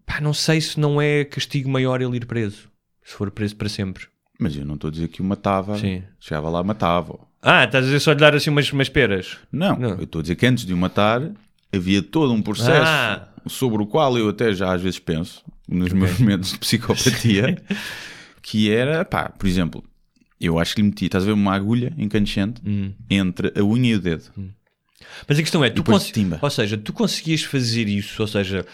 pá, não sei se não é castigo maior ele ir preso. Se for preso para sempre. Mas eu não estou a dizer que o matava. Sim. Chegava lá, matava. Ah, estás a dizer só de dar assim umas, umas peras? Não, Não. eu estou a dizer que antes de o matar havia todo um processo Ah. sobre o qual eu até já às vezes penso, nos meus momentos de psicopatia, que era, pá, por exemplo, eu acho que lhe meti, estás a ver uma agulha incandescente Hum. entre a unha e o dedo. Mas a questão é, tu cons- ou seja, tu conseguias fazer isso, ou seja,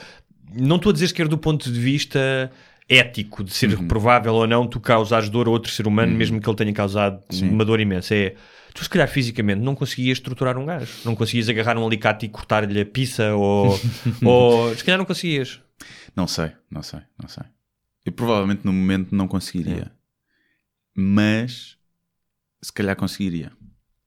não estou a dizer sequer do ponto de vista ético, de ser Uhum. reprovável ou não tu causares dor a outro ser humano, mesmo que ele tenha causado uma dor imensa. É, tu se calhar fisicamente não conseguias estruturar um gajo, não conseguias agarrar um alicate e cortar-lhe a pizza ou, ou se calhar não conseguias. Não sei, não sei, não sei. Eu provavelmente no momento não conseguiria. É. Mas se calhar conseguiria.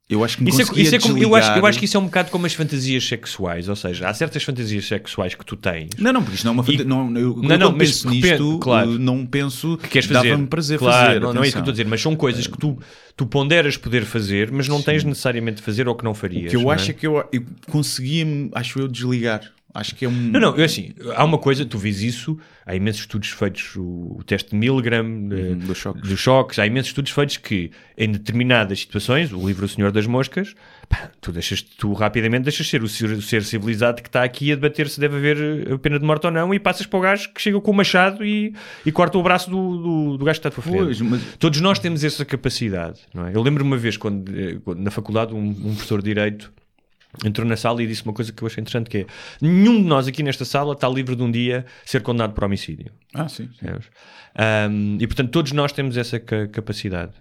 Eu acho que me Isso é, isso é como- eu, acho, eu acho que isso é um bocado como as fantasias sexuais, ou seja, há certas fantasias sexuais que tu tens Não, não, porque isto não é uma fanta- E- não, eu, Não, não, penso repente, nisto, claro. não penso que queres fazer. Dava-me prazer claro, fazer. Não, não é isso que eu estou a dizer, mas são coisas que tu, tu ponderas poder fazer, mas não tens necessariamente de fazer ou que não farias. O que eu não acho é? é que eu, eu conseguia, acho eu, desligar. Acho que é um. Não, não, eu assim, há uma coisa, tu vês isso, há imensos estudos feitos, o, o teste de Milgram, Uhum, dos choques. dos choques, há imensos estudos feitos que, em determinadas situações, o livro O Senhor das Moscas, pá, tu deixas, tu rapidamente deixas ser o ser, o ser civilizado que está aqui a debater se deve haver a pena de morte ou não e passas para o gajo que chega com o machado e, e corta o braço do, do, do gajo que está à tua frente. Mas Todos nós temos essa capacidade, não é? Eu lembro uma vez, quando, eh, quando na faculdade, um, um professor de Direito entrou na sala e disse uma coisa que eu achei interessante, que é nenhum de nós aqui nesta sala está livre de um dia ser condenado por homicídio. Ah, sim. Sim? Ahm, e portanto todos nós temos essa ca- capacidade.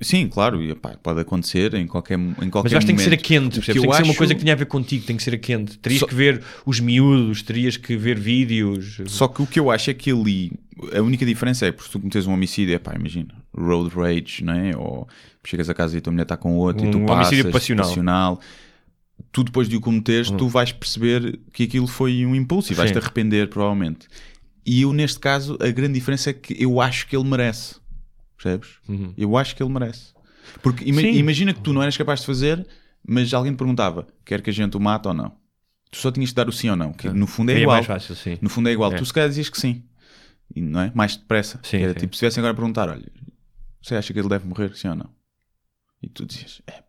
Sim, claro, e, pá, pode acontecer em qualquer, em qualquer Mas eu acho que tem que ser a momento. quente, percebes? que tem eu que ser uma acho- coisa que tenha a ver contigo, tem que ser a quente. Terias Só- que ver os miúdos, terias que ver vídeos. Só que o que eu acho é que ali a única diferença é porque se tu cometes um homicídio, é pá, imagina, road rage, não é? Ou chegas a casa e a tua mulher está com outro e tu Um passas, homicídio passional. Tu depois de o cometeres, tu vais perceber que aquilo foi um impulso e vais-te arrepender, provavelmente. E eu, neste caso, a grande diferença é que eu acho que ele merece. Percebes? Eu acho que ele merece. Porque ima- Sim. imagina que tu não eras capaz de fazer, mas alguém te perguntava: quer que a gente o mate ou não? Tu só tinhas de dar o sim ou não, que no fundo é Aí igual. mais fácil, sim. No fundo é igual. É. Tu se calhar dizias que sim. E não é? Mais depressa. Sim, era sim. tipo, se viessem agora a perguntar, olha, você acha que ele deve morrer, sim ou não? E tu dizias, é.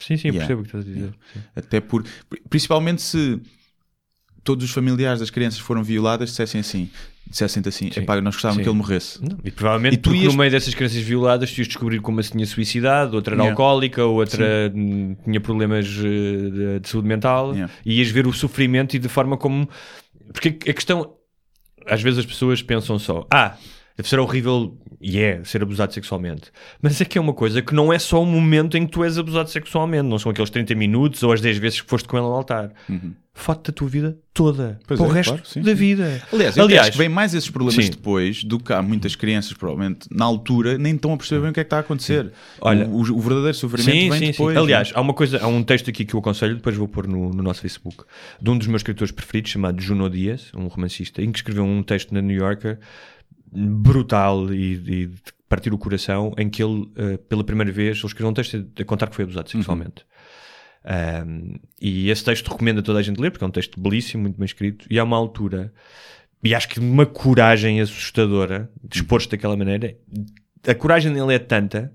Sim, sim, Yeah. percebo o que estás a dizer. Sim. Até por. Principalmente se. todos os familiares das crianças foram violadas dissessem assim, dissessem assim, Sim. epá, nós gostávamos Sim. que ele morresse. Não, e provavelmente E tu ias- no meio dessas crianças violadas tu ias descobrir como se tinha suicidado, outra era Yeah. alcoólica, outra hum, tinha problemas eh, de, de saúde mental Yeah. e ias ver o sofrimento e de forma como. Porque a questão. Às vezes as pessoas pensam só, ah, deve ser horrível e é ser abusado sexualmente. Mas é que é uma coisa que não é só o momento em que tu és abusado sexualmente, não são aqueles 30 minutos ou as 10 vezes que foste com ele ao altar. Foto da tua vida toda, Uhum. Pois para o é, resto claro, sim, da sim. vida. Aliás, eu Aliás acho que vem mais esses problemas Sim. depois do que há muitas crianças, provavelmente, na altura, nem estão a perceber bem o que é que está a acontecer. Olha- o, o- o verdadeiro sofrimento vem sim, depois. sim. Aliás, há uma coisa, há um texto aqui que eu aconselho, depois vou pôr no, no nosso Facebook, de um dos meus escritores preferidos, chamado Juno Dias, um romancista, em que escreveu um texto na New Yorker brutal e, e de partir o coração, em que ele, eh, pela primeira vez, ele escreveu um texto a contar que foi abusado sexualmente. Um, e esse texto recomendo a toda a gente ler, porque é um texto belíssimo, muito bem escrito, e há uma altura, e acho que uma coragem assustadora, expor-se daquela maneira, a coragem dele é tanta,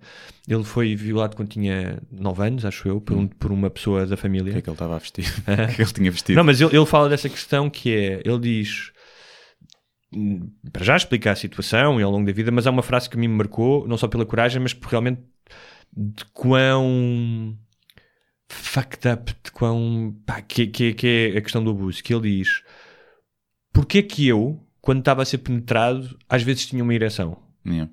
ele foi violado quando tinha 9 anos, acho eu, por, um- por uma pessoa da família. O que é que ele estava a vestir? o que é que ele tinha vestido? Não, mas ele, ele fala dessa questão que é, ele diz, para já explicar a situação e ao longo da vida, mas há uma frase que me marcou, não só pela coragem, mas por realmente de quão fucked up, de quão, pá, que, que, que é a questão do abuso, que ele diz, porque é que eu, quando estava a ser penetrado, às vezes tinha uma ereção? Yeah.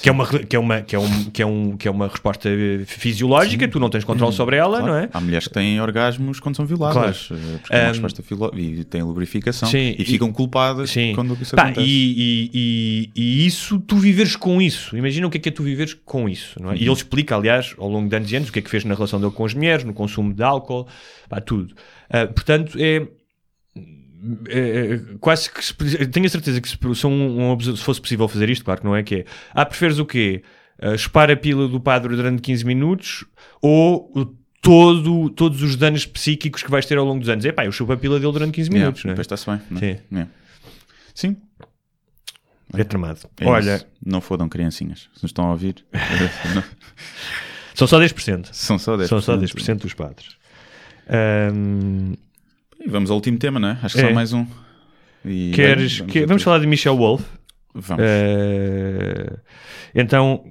Que é, uma, que, é uma, que, é um, que, é um, que é uma resposta fisiológica, tu não tens controle sobre ela, Claro. não é? Há mulheres que têm orgasmos quando são violadas, eh, porque é uma Um, resposta e têm lubrificação sim, e ficam culpadas Sim. quando isso Pá, acontece. e, e, e, e isso, tu viveres com isso. Imagina o que é que é tu viveres com isso. Não é? E ele explica, aliás, ao longo de anos e anos, o que é que fez na relação dele com as mulheres, no consumo de álcool, pá, tudo. Ah, portanto, é. É- é quase que se- tenho a certeza que se, se, um, um se fosse possível fazer isto, claro que não é que é. Ah, preferes o quê? Ah, chupar a pila do padre durante 15 minutos ou todo, todos os danos psíquicos que vais ter ao longo dos anos? É pá, eu chupo a pila dele durante 15 Yeah, minutos, não é? Depois está-se bem. não é? Sim. Yeah. Sim, É tramado. é Olha, isso. não fodam criancinhas. Se nos estão a ouvir, são só 10%. são só 10%. São só 10% dos padres. Ahm, E vamos ao último tema, não é? Acho que É. só mais um. E, queres, bem, que- vamos falar de Michel Wolf. Vamos. Eh, então,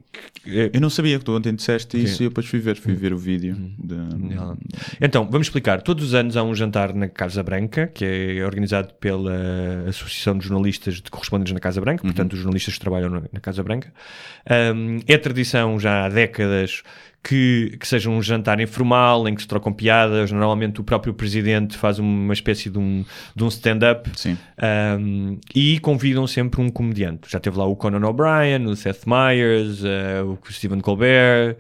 eh, Eu não sabia que tu ontem disseste isso Sim. e eu depois fui ver, fui ver o vídeo. de- Não. Então, vamos explicar. Todos os anos há um jantar na Casa Branca, que é organizado pela Associação de Jornalistas de Correspondentes na Casa Branca, portanto, os jornalistas que trabalham na na Casa Branca. Um, é tradição já há décadas que, que seja um jantar informal, em que se trocam piadas. Normalmente, o próprio presidente faz uma espécie de um, de um stand-up. Um, e convidam sempre um comediante. Já teve lá o Conan O'Brien, o Seth Meyers, eh, o Stephen Colbert,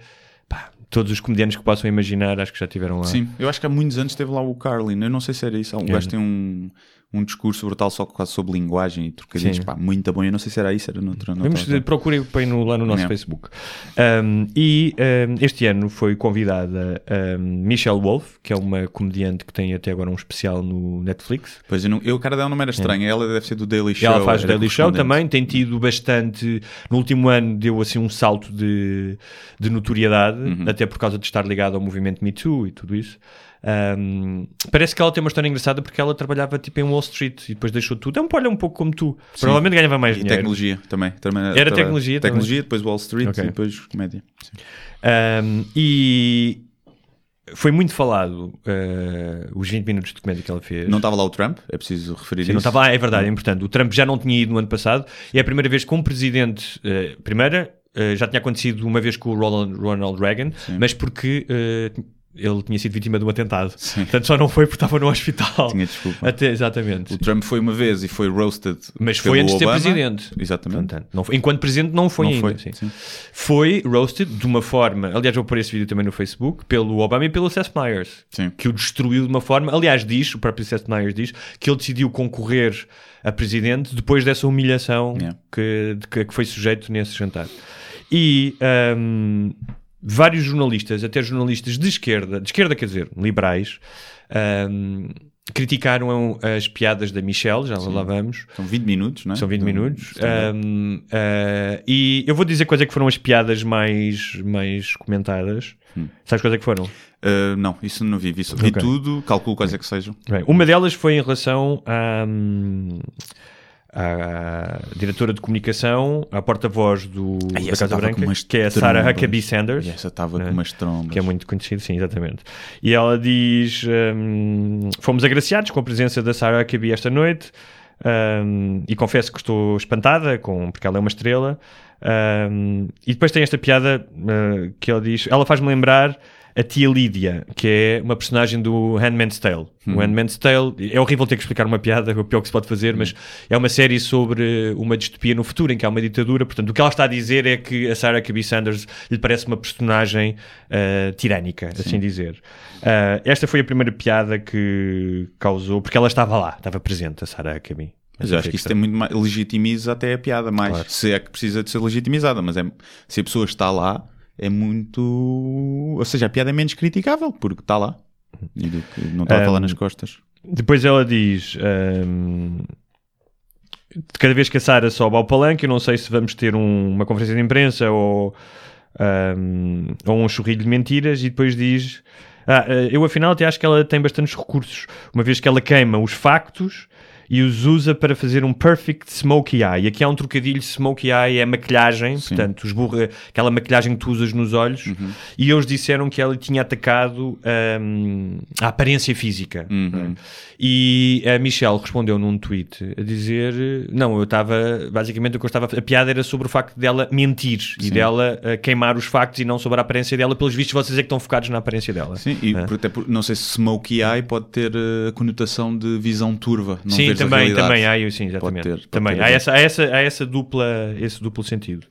pá, todos os comediantes que possam imaginar, acho que já tiveram lá. Sim, eu acho que há muitos anos teve lá o Carlin. Eu não sei se era isso. Um É. gajo tem um, um discurso brutal só quase sobre linguagem e trocadilhos. Pá, muito bom. Eu não sei se era isso, era noutra. noutra Vamos altura. procurem põe no, lá no nosso Yeah. Facebook. Um, e um, este ano foi convidada um, Michelle Wolf, que é uma comediante que tem até agora um especial no Netflix. Pois eu, não, eu, cara dela não era estranha. Ela deve ser do Daily Show. É. Ela faz era Daily Show também, tem tido bastante. No último ano deu assim um salto de, de notoriedade, Uhum. até por causa de estar ligado ao movimento Me Too e tudo isso. Um, parece que ela tem uma história engraçada porque ela trabalhava tipo em Wall Street e depois deixou tudo. É um olha um pouco como tu. Provavelmente ganhava mais E dinheiro. tecnologia também. também Era tecnologia também? Tecnologia, depois Wall Street Ok. e depois comédia. Sim. Um, e foi muito falado uh, os 20 minutos de comédia que ela fez. Não estava lá o Trump, é preciso referir Sim, não isso. estava lá, é verdade, é importante. O Trump já não tinha ido no ano passado e é a primeira vez com um presidente. eh, primeira, eh, já tinha acontecido uma vez com o Ronald, Ronald Reagan, mas porque ele tinha sido vítima de um atentado. Portanto, só não foi porque estava no hospital. Tinha desculpa. Até, exatamente. O Trump foi uma vez e foi roasted. Mas foi antes de ser presidente. Exatamente. Portanto, não foi- enquanto presidente não foi Não ainda. foi, sim. sim. Foi roasted de uma forma. Aliás, vou pôr esse vídeo também no Facebook, pelo Obama e pelo Seth Meyers, Sim. que o destruiu de uma forma. Aliás, diz, o próprio Seth Meyers diz, que ele decidiu concorrer a presidente depois dessa humilhação Yeah. que, que, que foi sujeito nesse jantar. E hum, vários jornalistas, até jornalistas de esquerda, de esquerda quer dizer, liberais, hum, criticaram as piadas da Michelle, já lá vamos. São 20 minutos, não é? São 20 Do- minutos. Um, uh, e eu vou dizer quais é que foram as piadas mais, mais comentadas. Sabes quais é que foram? Uh, não, isso não vi. Vi, vi Ok. tudo, calculo quais é que sejam. Bem, uma delas foi em relação à, hum, à diretora de comunicação, à porta-voz do, da Casa Branca, que é a Sarah. Huckabee Sanders. E essa estava né? com umas trombas. que é muito conhecido, sim, exatamente. E ela diz: hum, Fomos agraciados com a presença da Sarah Huckabee esta noite hum, e confesso que estou espantada com, porque ela é uma estrela. Hum, e depois tem esta piada uh, que ela diz: Ela faz-me lembrar a tia Lídia, que é uma personagem do Handmaid's Tale. O Handmaid's Tale é horrível ter que explicar uma piada, é o pior que se pode fazer, mas é uma série sobre uma distopia no futuro em que há uma ditadura. Portanto, o que ela está a dizer é que a Sarah Huckabee Sanders lhe parece uma personagem uh, tirânica, assim dizer. Uh, esta foi a primeira piada que causou, porque ela estava lá, estava presente, a Sarah Huckabee. Mas eu acho que isso tem muito mais, legitimiza até a piada mais, Claro. se é que precisa de ser legitimizada, mas é, se a pessoa está lá, é muito, ou seja, a piada é menos criticável, porque está lá, e do que não está a falar Um, nas costas. Depois ela diz: hum, cada vez que a Sara sobe ao palanque, eu não sei se vamos ter um- uma conferência de imprensa ou, hum, ou um churrilho de mentiras. E depois diz: "Ah, eh, Eu afinal até acho que ela tem bastantes recursos, uma vez que ela queima os factos. E os usa para fazer um perfect smokey eye. Aqui há um trocadilho: smokey eye é maquilhagem, portanto, esburra aquela maquilhagem que tu usas nos olhos. E eles disseram que ela tinha atacado hum, a aparência física. não é? E a Michelle respondeu num tweet a dizer: Não, eu estava. Basicamente, o que eu estava. A piada era sobre o facto dela mentir e dela uh, queimar os factos e não sobre a aparência dela. Pelos vistos, vocês é que estão focados na aparência dela. Sim, e por- até por- não sei se smoky eye pode ter eh, a conotação de visão turva. Não sim, a também, também há, sim, exatamente. ter, pode também há essa, há essa, há essa dupla, esse duplo sentido.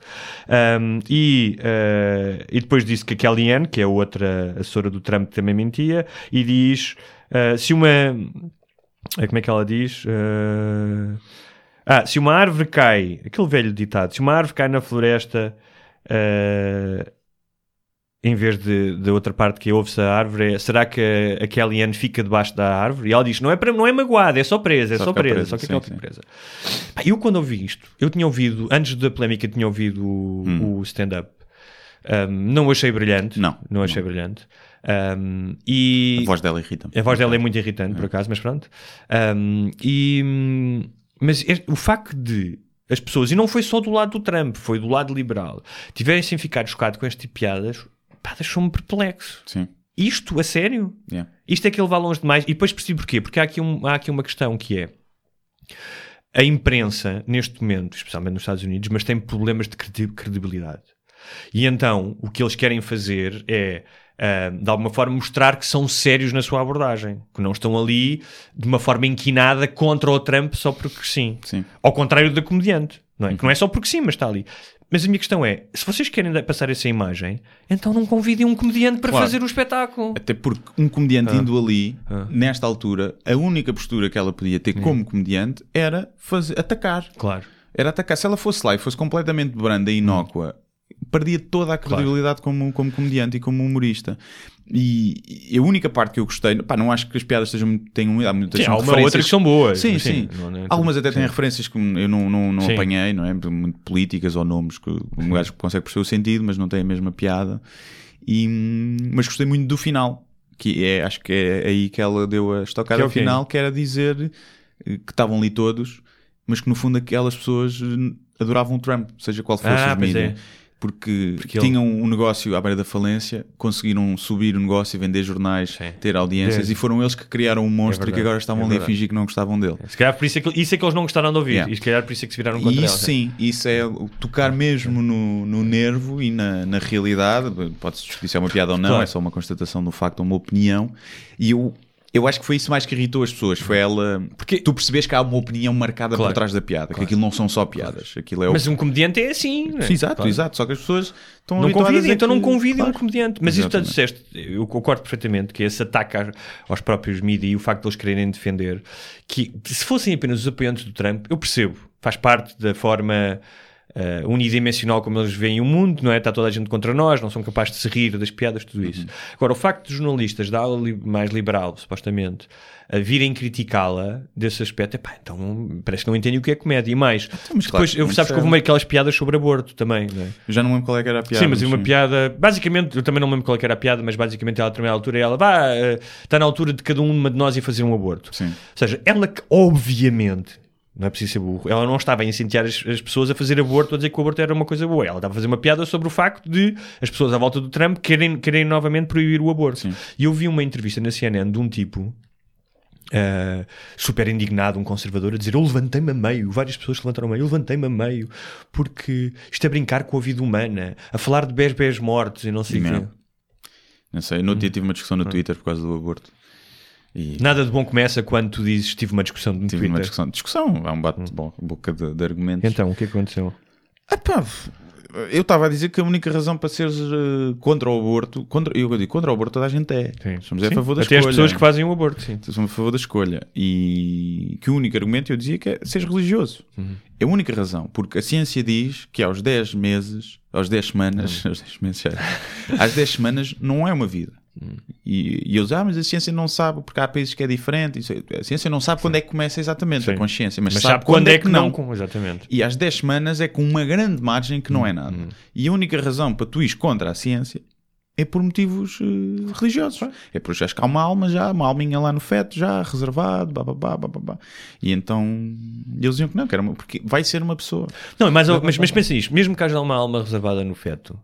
Um, e, uh, e depois disse que a Kellyanne, que é outra assessora do Trump, também mentia, e diz uh, se uma. eh, Como é que ela diz? Uh, ah, se uma árvore cai, aquele velho ditado, se uma árvore cai na floresta. uh, em vez de, da outra parte que ouve-se a árvore, é, será que a, a Kellyanne fica debaixo da árvore? E ela diz, não é, para, não é magoada, é só presa, é Só só, presa, presa, só que sim, fica presa. Pá, eu quando ouvi isto, eu tinha ouvido, antes da polémica, tinha ouvido o, Hum. o stand-up. Um, não o achei brilhante. Não, Não achei brilhante. Um, e... A voz dela irrita A voz dela é muito irritante, por acaso, mas pronto. Um, e, mas este- o facto de as pessoas, e não foi só do lado do Trump, foi do lado liberal, tiverem sem ficar chocado com este tipo de piadas, pá, deixou-me perplexo. Sim, Isto, a sério? yeah. Isto é que ele vai longe demais. E depois percebi porquê. Porque há aqui, um- há aqui uma questão que é a imprensa, neste momento, especialmente nos Estados Unidos, mas tem problemas de credi- credibilidade. E então o que eles querem fazer é, ah, de alguma forma, mostrar que são sérios na sua abordagem, que não estão ali de uma forma inquinada contra o Trump só porque sim. Sim. Ao contrário da comediante, não é? Que não é só porque sim, mas está ali. Mas a minha questão é: se vocês querem passar essa imagem, então não convidem um comediante para Claro. fazer o espetáculo. Até porque um comediante Ah. indo ali, nesta altura, a única postura que ela podia ter como comediante era fazer, atacar. Claro. Era atacar. Se ela fosse lá e fosse completamente branda e inócua, perdia toda a credibilidade como, como comediante e como humorista. E, e a única parte que eu gostei, pá, não acho que as piadas estejam tenham há muitas Sim, há uma referências- outra que são boas. Sim, mas sim. não- é Algumas até têm Sim. referências que eu não, não, não Sim. apanhei, não é? Muito políticas ou nomes que um gajo consegue perceber o sentido, mas não tem a mesma piada. E, mas gostei muito do final, que é, acho que é aí que ela deu a estocada Que é o final, que era dizer eh, que estavam ali todos, mas que no fundo aquelas pessoas eh, adoravam o Trump, seja qual fosse Ah, os pois mídias. é. Porque, Porque ele- tinham um negócio à beira da falência, conseguiram subir o negócio e vender jornais, Sim. ter audiências, É. e foram eles que criaram um monstro e que agora estavam é ali a fingir que não gostavam dele. Se calhar por isso é que, isso é que eles não gostaram de ouvir. Yeah. E se calhar por isso é que se viraram contra isso sim, isso é tocar mesmo no, no nervo e na, na realidade. Pode-se discutir se é uma piada ou não, Claro. é só uma constatação do facto uma opinião. E eu, eu acho que foi isso mais que irritou as pessoas. Foi ela. Porque tu percebes que há uma opinião marcada Claro. por trás da piada, que aquilo não são só piadas. Aquilo é o- Mas um comediante é assim. não é? Exato, Claro. exato. Só que as pessoas estão Não convidem, então não que- convidem Claro. um comediante. Mas isso tu Exatamente. disseste, eu concordo perfeitamente que esse ataque aos- aos próprios mídias e o facto de eles quererem defender, que se fossem apenas os apoiantes do Trump, eu percebo, faz parte da forma uh, unidimensional como eles veem o mundo, não é? Está toda a gente contra nós, não são capazes de se rir das piadas, tudo isso. Agora, o facto dos jornalistas da ala li- mais liberal, supostamente, a virem criticá-la desse aspecto, epá, então parece que não entendem o que é comédia. E mais, mas claro depois, que eu, sabes que houve meio aquelas piadas sobre aborto também, não é? Eu já não lembro qual é que era a piada. Sim, mas uma piada, basicamente, eu também não lembro qual é que era a piada, mas basicamente ela a determinada altura ela vá, eh, está na altura de cada uma de nós ir fazer um aborto. Sim. Ou seja, ela que obviamente, não é preciso ser burro, ela não estava a incentivar as, as pessoas a fazer aborto, a dizer que o aborto era uma coisa boa. Ela estava a fazer uma piada sobre o facto de as pessoas à volta do Trump querem, querem novamente proibir o aborto. Sim. E eu vi uma entrevista na CNN de um tipo Uh, super indignado, um conservador, a dizer: Eu levantei-me a meio. Várias pessoas se levantaram a meio. Eu levantei-me a meio porque isto é brincar com a vida humana, a falar de bés-bés mortos e não sei o quê. Não. Sei, no outro dia tive uma discussão no Twitter por causa do aborto. E Nada de bom começa quando tu dizes: Tive uma discussão no tive Twitter. uma discussão. Discussão, há um bate-boca de, de argumentos. Então, o que é aconteceu? Ah, pá, eu estava a dizer que a única razão para seres eh, contra o aborto, contra, eu digo contra o aborto, toda a gente é. Somos a Sim, favor da Até escolha. as pessoas que fazem o aborto, sim. Somos a favor da escolha. E que o único argumento eu dizia que é seres religioso. Uhum. É a única razão. Porque a ciência diz que aos 10 meses, aos 10 semanas, Uhum. aos 10 meses, às 10 semanas não é uma vida. E, e eles, ah, mas a ciência não sabe, porque há países que é diferente. É- a ciência não sabe quando é que começa exatamente a Sim. consciência, mas, Mas sabe, quando, é que não. com- Exatamente. E às 10 semanas é com uma grande margem que não é nada. E a única razão para tu ires contra a ciência é por motivos eh, religiosos. É por já que há uma alma já, uma alminha lá no feto já, reservado, bababá, bababá. E então eles diziam que não, que era uma, porque vai ser uma pessoa. Não, mas, mas, mas pensa nisto: mesmo que haja uma alma reservada no feto,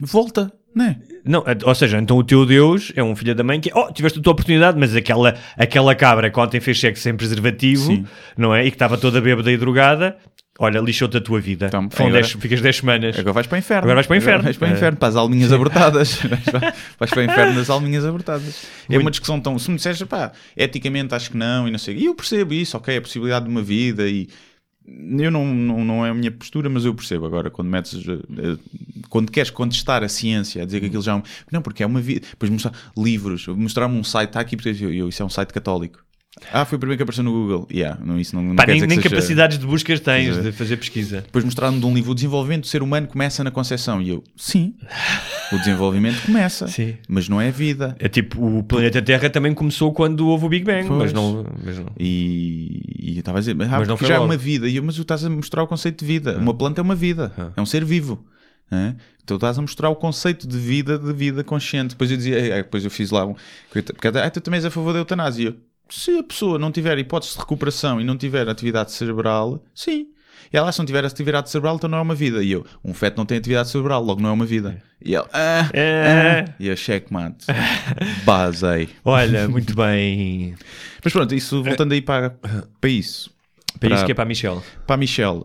Volta, não é? Não, ou seja, então o teu Deus é um filho da mãe que, oh, tiveste a tua oportunidade, mas aquela, aquela cabra que ontem fez sexo sem preservativo, Sim. não é? E que estava toda bêbada e drogada, olha, lixou-te a tua vida. Então, Foram agora- dez- ficas 10 semanas. Agora vais para o inferno. Agora vais para o inferno. vais para o É. inferno, para as alminhas abortadas. vais, para, vais para o inferno das alminhas abortadas. É uma discussão tão. Se me disseres, pá, eticamente acho que não, e não sei. E eu percebo isso, ok, a possibilidade de uma vida e. Eu não, não, não é a minha postura, mas eu percebo. Agora, quando metes. eh, Quando queres contestar a ciência, a dizer que aquilo já é um. Não, porque é uma vida. Depois mostrar livros, mostrar-me um site, está aqui, porque eu, isso é um site católico. Ah, foi o primeiro que apareceu no Google. Yeah, não, isso não, não Pá, nem, nem seja- capacidades de buscas tens é. de fazer pesquisa. depois mostraram de um livro, o desenvolvimento do ser humano começa na concepção. E eu, sim, o desenvolvimento começa, Sim. mas não é vida. É tipo, o planeta Terra também começou quando houve o Big Bang, Pois. mas não, mas não. E, e eu estava a dizer, mas, ah, Mas não já logo. é uma vida. E eu, mas tu estás a mostrar o conceito de vida. Uma planta é uma vida, é um ser vivo. né? Então estás a mostrar o conceito de vida, de vida consciente. Depois eu dizia, eh, depois eu fiz lá um. Porque ah, tu também és a favor da eutanásia. Se a pessoa não tiver hipótese de recuperação e não tiver atividade cerebral, sim. E ela, se não tiver atividade cerebral, então não é uma vida. E eu, um feto não tem atividade cerebral, logo não é uma vida. E ele, ah, É. ah. E eu, checkmate. Basei. Olha, muito bem. Mas pronto, isso, voltando aí para, para isso. Para isso que é para a Michelle. Para a Michelle.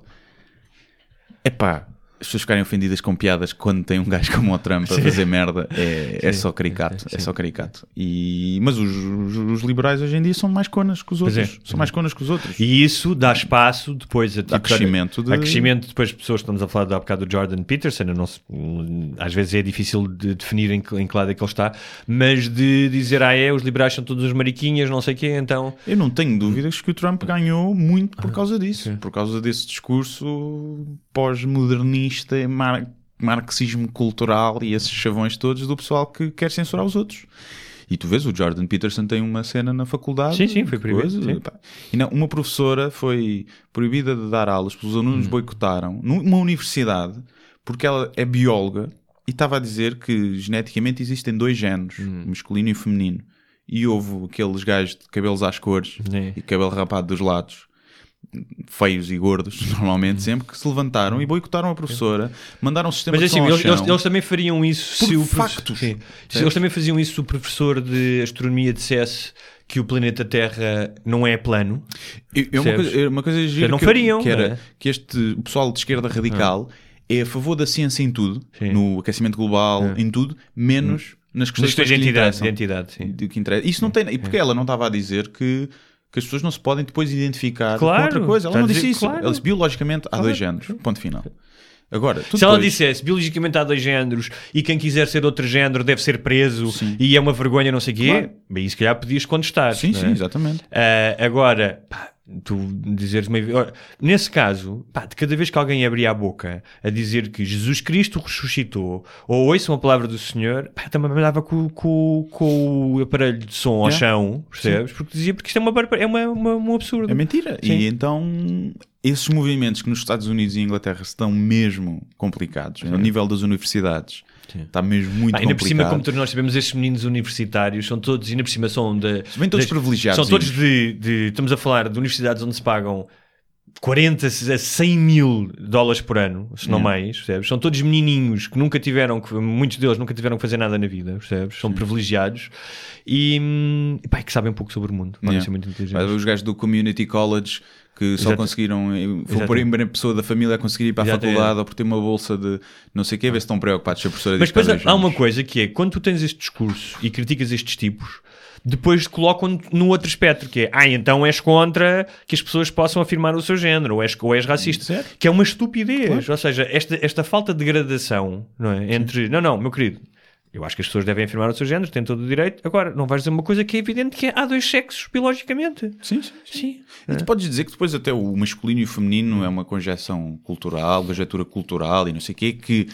Epá, as pessoas ficarem ofendidas com piadas quando tem um gajo como o Trump a fazer merda é, é só caricato. É só caricato. E, mas os, os- os liberais hoje em dia são mais conas que os Pois outros. é. São mais conas que os outros. E isso dá espaço depois a, tipo, crescimento de- Há crescimento depois de pessoas, estamos a falar de há bocado do Jordan Peterson, não sei, às vezes é difícil de definir em que, em que lado é que ele está, mas de dizer, ah é, os liberais são todos os mariquinhas, não sei o quê, então... Eu não tenho dúvidas que o Trump ganhou muito por causa disso. Por causa desse discurso pós-modernista, mar- marxismo cultural e esses chavões todos do pessoal que quer censurar os outros. E tu vês, o Jordan Peterson tem uma cena na faculdade. Sim, sim, foi proibido, sim. E não, uma professora foi proibida de dar aulas, porque os alunos Hum. boicotaram numa universidade, porque ela é bióloga e estava a dizer que geneticamente existem dois géneros, Hum. masculino e feminino. E houve aqueles gajos de cabelos às cores É. e cabelo rapado dos lados, feios e gordos, normalmente, sempre, que se levantaram e boicotaram a professora, mandaram o sistema Mas de assim, eles, eles- eles também fariam isso Por se o factos. Sim. Se Eles também faziam isso se o professor de astronomia dissesse que o planeta Terra não é plano. É uma coisa, é uma coisa gira não que, fariam, que era não é? que este pessoal de esquerda radical é a favor da ciência em tudo, Sim. no aquecimento global, em tudo, menos nas questões, Nas questões de identidade, de identidade, sim. Do que interessa. Isso não tem, e porque ela não estava a dizer que, que as pessoas não se podem depois identificar Claro, com outra coisa. Ela não disse dizer- isso. claro. Disse biologicamente há dois géneros. Ponto final. Agora, Se ela depois- dissesse biologicamente há dois géneros e quem quiser ser de outro género deve ser preso e é uma vergonha, não sei o quê, Claro. bem, se calhar podias contestar. Sim, não sim, é? exatamente. Ah, agora, pá, tu dizeres uma... Ora, Nesse caso, pá, de cada vez que alguém abria a boca a dizer que Jesus Cristo ressuscitou ou ouçam a palavra do Senhor, pá, também me dava com, com, com o aparelho de som ao É. chão, percebes? Porque dizia porque isto é, uma, é uma, uma, um absurdo. É mentira. Sim. E então, esses movimentos que nos Estados Unidos e Inglaterra estão mesmo complicados, ao nível das universidades, está mesmo muito Pá, ainda por cima, como complicado. todos nós sabemos, estes meninos universitários são todos, ainda por cima são de. Vêm todos das- privilegiados. São todos de, de- Estamos a falar de universidades onde se pagam 40 a 100 mil dólares por ano, se não mais, percebes? São todos menininhos que nunca tiveram, que, muitos deles nunca tiveram que fazer nada na vida, percebes? São privilegiados e, hum, pá, que sabem um pouco sobre o mundo, Yeah. ser muito Os gajos do Community College que só Exato. conseguiram, foi a primeira pessoa da família a conseguir ir para a Exato, faculdade ou por ter uma bolsa de não sei o quê, ver se estão preocupados se a professora Mas depois há há uma coisa que é, quando tu tens este discurso e criticas estes tipos, depois colocam no outro espectro, que é, ah, então és contra que as pessoas possam afirmar o seu género, ou és, ou és racista. Que é uma estupidez. Ou seja, esta, esta falta de gradação, não é? Entre, não, não, meu querido, eu acho que as pessoas devem afirmar o seu género, têm todo o direito. Agora, não vais dizer uma coisa que é evidente que é, há dois sexos biologicamente. Sim, sim. Sim. E tu podes dizer que depois até o masculino e o feminino é uma conjeção cultural, conjetura cultural e não sei o quê, que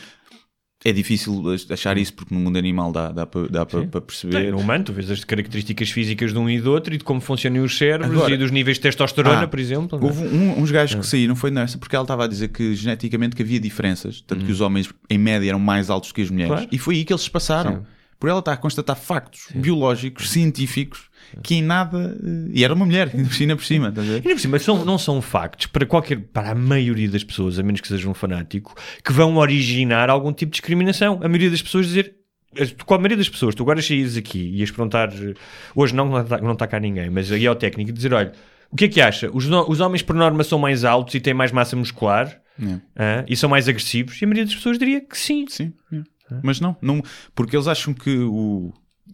é difícil achar isso porque no mundo animal dá, dá para dá para- para perceber. No humano, tu vês as características físicas de um e do outro e de como funcionam os cérebros Agora- e dos níveis de testosterona, Ah, por exemplo. é? Houve um- uns gajos que saíram, foi nessa, porque ela estava a dizer que geneticamente que havia diferenças, tanto que os homens em média eram mais altos que as mulheres, Claro. e foi aí que eles se passaram. Sim. Por ela estar a constatar factos biológicos, científicos, que em nada. eh, E era uma mulher, ainda por cima? E ainda por cima, são, não são factos para qualquer, para a maioria das pessoas, a menos que seja um fanático, que vão originar algum tipo de discriminação. A maioria das pessoas dizer. Com a maioria das pessoas, tu agora saíres aqui e ias perguntar, hoje não, não está, cá ninguém, mas aí ao técnico e dizer: olha, o que é que acha? Os, os homens, por norma, são mais altos e têm mais massa muscular ah, e são mais agressivos? E a maioria das pessoas diria que sim. Sim. é. Mas não, não, porque eles acham que o,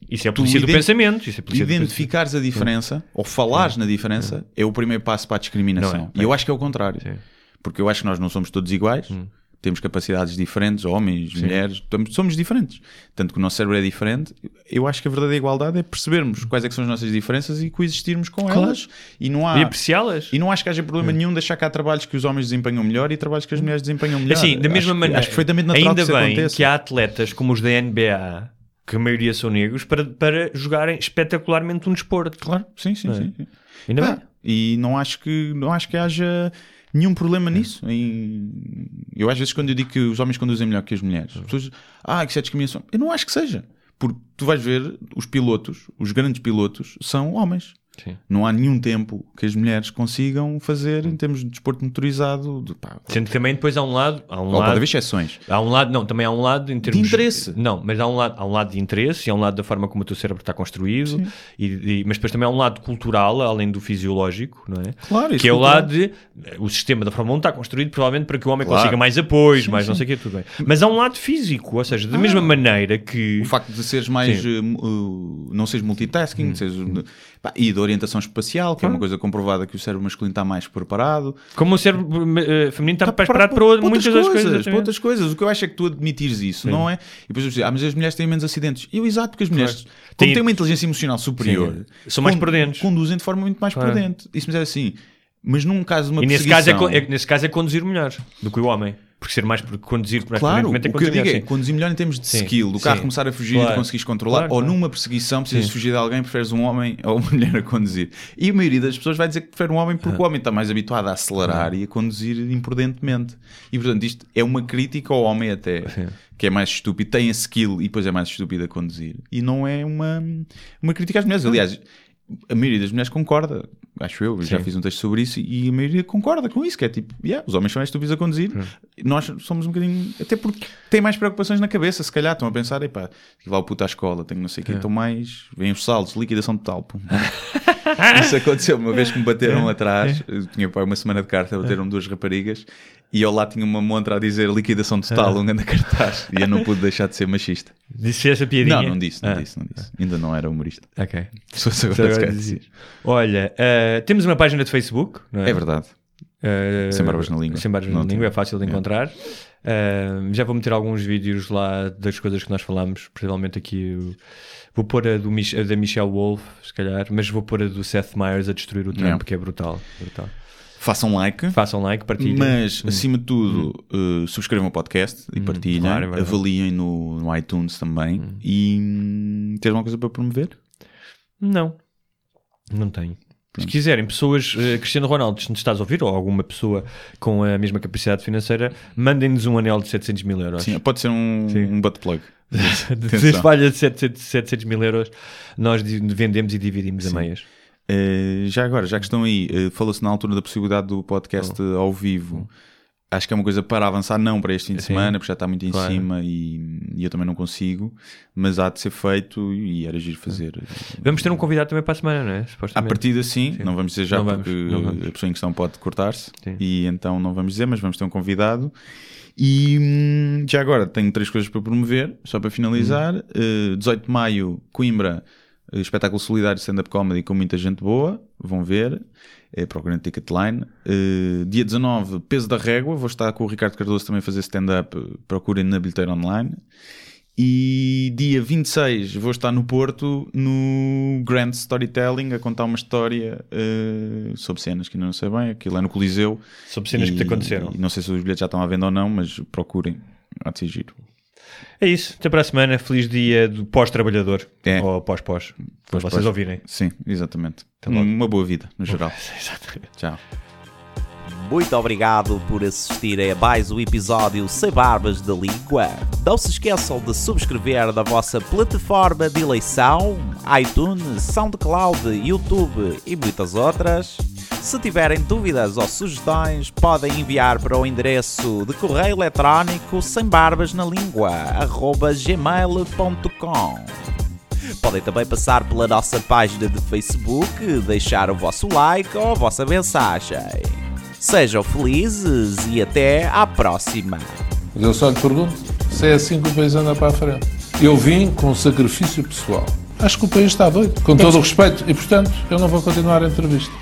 Isso é a polícia do pensamento. Isso é a polícia identificares a diferença ou falares na diferença é o primeiro passo para a discriminação. É, E eu acho que é o contrário. Sim. Porque eu acho que nós não somos todos iguais, temos capacidades diferentes, homens, mulheres, estamos- somos diferentes. Tanto que o nosso cérebro é diferente. Eu acho que a verdadeira igualdade é percebermos quais é que são as nossas diferenças e coexistirmos com elas. E não há. E apreciá-las. E não acho que haja problema nenhum deixar cá trabalhos que os homens desempenham melhor e trabalhos que as mulheres desempenham melhor. Assim, da mesma Acho que- maneira, Acho perfeitamente natural ainda que bem aconteça. que há atletas como os da NBA, que a maioria são negros, para, para jogarem espetacularmente um desporto. Claro, sim, sim, sim. sim. Ainda Ah, bem. e não acho que não acho que haja nenhum problema nisso. Em- Eu às vezes quando eu digo que os homens conduzem melhor que as mulheres, as pessoas ah, que isso é discriminação. Eu não acho que seja. Porque tu vais ver os pilotos, os grandes pilotos, são homens. Sim. Não há nenhum tempo que as mulheres consigam fazer em termos de desporto motorizado. De, pá, Sendo que também depois há um lado. Há um ou pode lado haver exceções. Há um lado, não, também há um lado em termos interesse. Não, mas há um lado, há um lado de interesse e há um lado da forma como o teu cérebro está construído, e, e- mas depois também há um lado cultural, além do fisiológico, não é? Claro, isso que é o cultural. lado de eh, o sistema da Fórmula 1 está construído provavelmente para que o homem Claro. consiga mais apoios, mais não sei o quê, tudo bem. Mas há um lado físico, ou seja, da mesma maneira que O facto de seres mais. Sim. eh, não seres multitasking, seres, pá, e da orientação espacial, que é uma coisa comprovada que o cérebro masculino está mais preparado. como o cérebro eh, feminino está, Está preparado para, outras muitas das coisas. para outras coisas. O que eu acho é que tu admitires isso, não é? E depois eu dizer, ah, mas as mulheres têm menos acidentes. Eu, exato, porque as mulheres, como Têm- têm uma inteligência emocional superior, Sim. São mais prudentes. Conduzem de forma muito mais Claro. prudente. Isso me diz assim, mas num caso de uma E nesse caso, é, é- nesse caso é conduzir melhor do que o homem. Porque ser mais porque conduzir Claro, o é que eu digo é melhor, sim. conduzir melhor em termos de Sim, skill, do carro sim. começar a fugir e Claro. tu conseguires controlar, Claro, ou claro. numa perseguição precisas fugir de alguém, preferes um homem ou uma mulher a conduzir. E a maioria das pessoas vai dizer que prefere um homem porque Ah. o homem está mais habituado a acelerar e a conduzir imprudentemente. E portanto, isto é uma crítica ao homem até, que é mais estúpido, tem a skill e depois é mais estúpido a conduzir. E não é uma, uma crítica às mulheres. Aliás, a maioria das mulheres concorda, acho eu, eu já Sim. fiz um texto sobre isso e a maioria concorda com isso, que é tipo, yeah, os homens são estúpidos a conduzir, nós somos um bocadinho, até porque têm mais preocupações na cabeça, se calhar estão a pensar, epá, tive lá o puto à escola, tenho não sei o quê, estão mais, vêm os saltos, liquidação total, pum. Isso aconteceu uma vez que me bateram atrás, eu tinha pá, uma semana de carta, bateram duas raparigas e eu lá tinha uma montra a dizer liquidação total, um grande cartaz, e eu não pude deixar de ser machista. Disse essa piadinha? Não, não disse, não Ah, disse, não disse. Ainda não era humorista. Ok. Então agora, se agora. Olha, eh, temos uma página de Facebook, não é? É verdade. Eh, Sem Barbas na Língua. Sem Barbas Não na tem. Língua, é fácil de Yeah. encontrar. Uh, já vou meter alguns vídeos lá das coisas que nós falamos, principalmente aqui. Vou pôr a, do, a da Michelle Wolf, se calhar, mas vou pôr a do Seth Meyers a destruir o Trump, Yeah. que é brutal. brutal. Façam like. Façam like, partilhem. Mas, acima de tudo, eh, subscrevam o podcast e partilhem, Hum. claro, é avaliem no, no iTunes também. E hum, tens alguma coisa para promover? Não, não tenho. Se quiserem, pessoas, eh, Cristiano Ronaldo, se nos estás a ouvir, ou alguma pessoa com a mesma capacidade financeira, mandem-nos um anel de 700 mil euros. Sim, pode ser um, Sim. um butt plug. Se falha de 700, 700 mil euros, nós vendemos e dividimos a meias. Eh, já agora, já que estão aí, eh, falou-se na altura da possibilidade do podcast Oh. ao vivo. Acho que é uma coisa para avançar, não para este fim de Sim. semana, porque já está muito em Claro. cima e, e eu também não consigo, mas há de ser feito e era giro fazer. Vamos ter um convidado também para a semana, não é? À Supostamente. partida, sim, Sim. não vamos dizer já Não porque vamos. a pessoa em questão pode cortar-se e então não vamos dizer, mas vamos ter um convidado. E hum, já agora tenho três coisas para promover, só para finalizar. Hum. Eh, 18 de maio, Coimbra, espetáculo solidário stand-up comedy com muita gente boa, vão ver. É, procurem Ticketline. Eh, dia 19, Peso da Régua, vou estar com o Ricardo Cardoso também a fazer stand-up, procurem na bilheteira online. E dia 26 vou estar no Porto no Grand Storytelling a contar uma história eh, sobre cenas que ainda não sei bem. Aquilo é no Coliseu. Sobre cenas que te E- aconteceram. e não sei se os bilhetes já estão à venda ou não, mas procurem. Há de ser giro. É isso. Até para a semana. Feliz dia do pós-trabalhador. É. Ou pós-pós. Para vocês ouvirem. Sim, exatamente. Uma boa vida, no geral. Exatamente. Tchau. Muito obrigado por assistirem a mais um episódio Sem Barbas da Língua. Não se esqueçam de subscrever na vossa plataforma de eleição, iTunes, SoundCloud, YouTube e muitas outras. Se tiverem dúvidas ou sugestões, podem enviar para o endereço de correio eletrónico sem barbas na língua, gmail.com. Podem também passar pela nossa página de Facebook, deixar o vosso like ou a vossa mensagem. Sejam felizes e até à próxima! Mas eu só lhe pergunto se é assim que o país anda para a frente. Eu vim com sacrifício pessoal. Acho que o país está doido, com todo o respeito, e portanto eu não vou continuar a entrevista.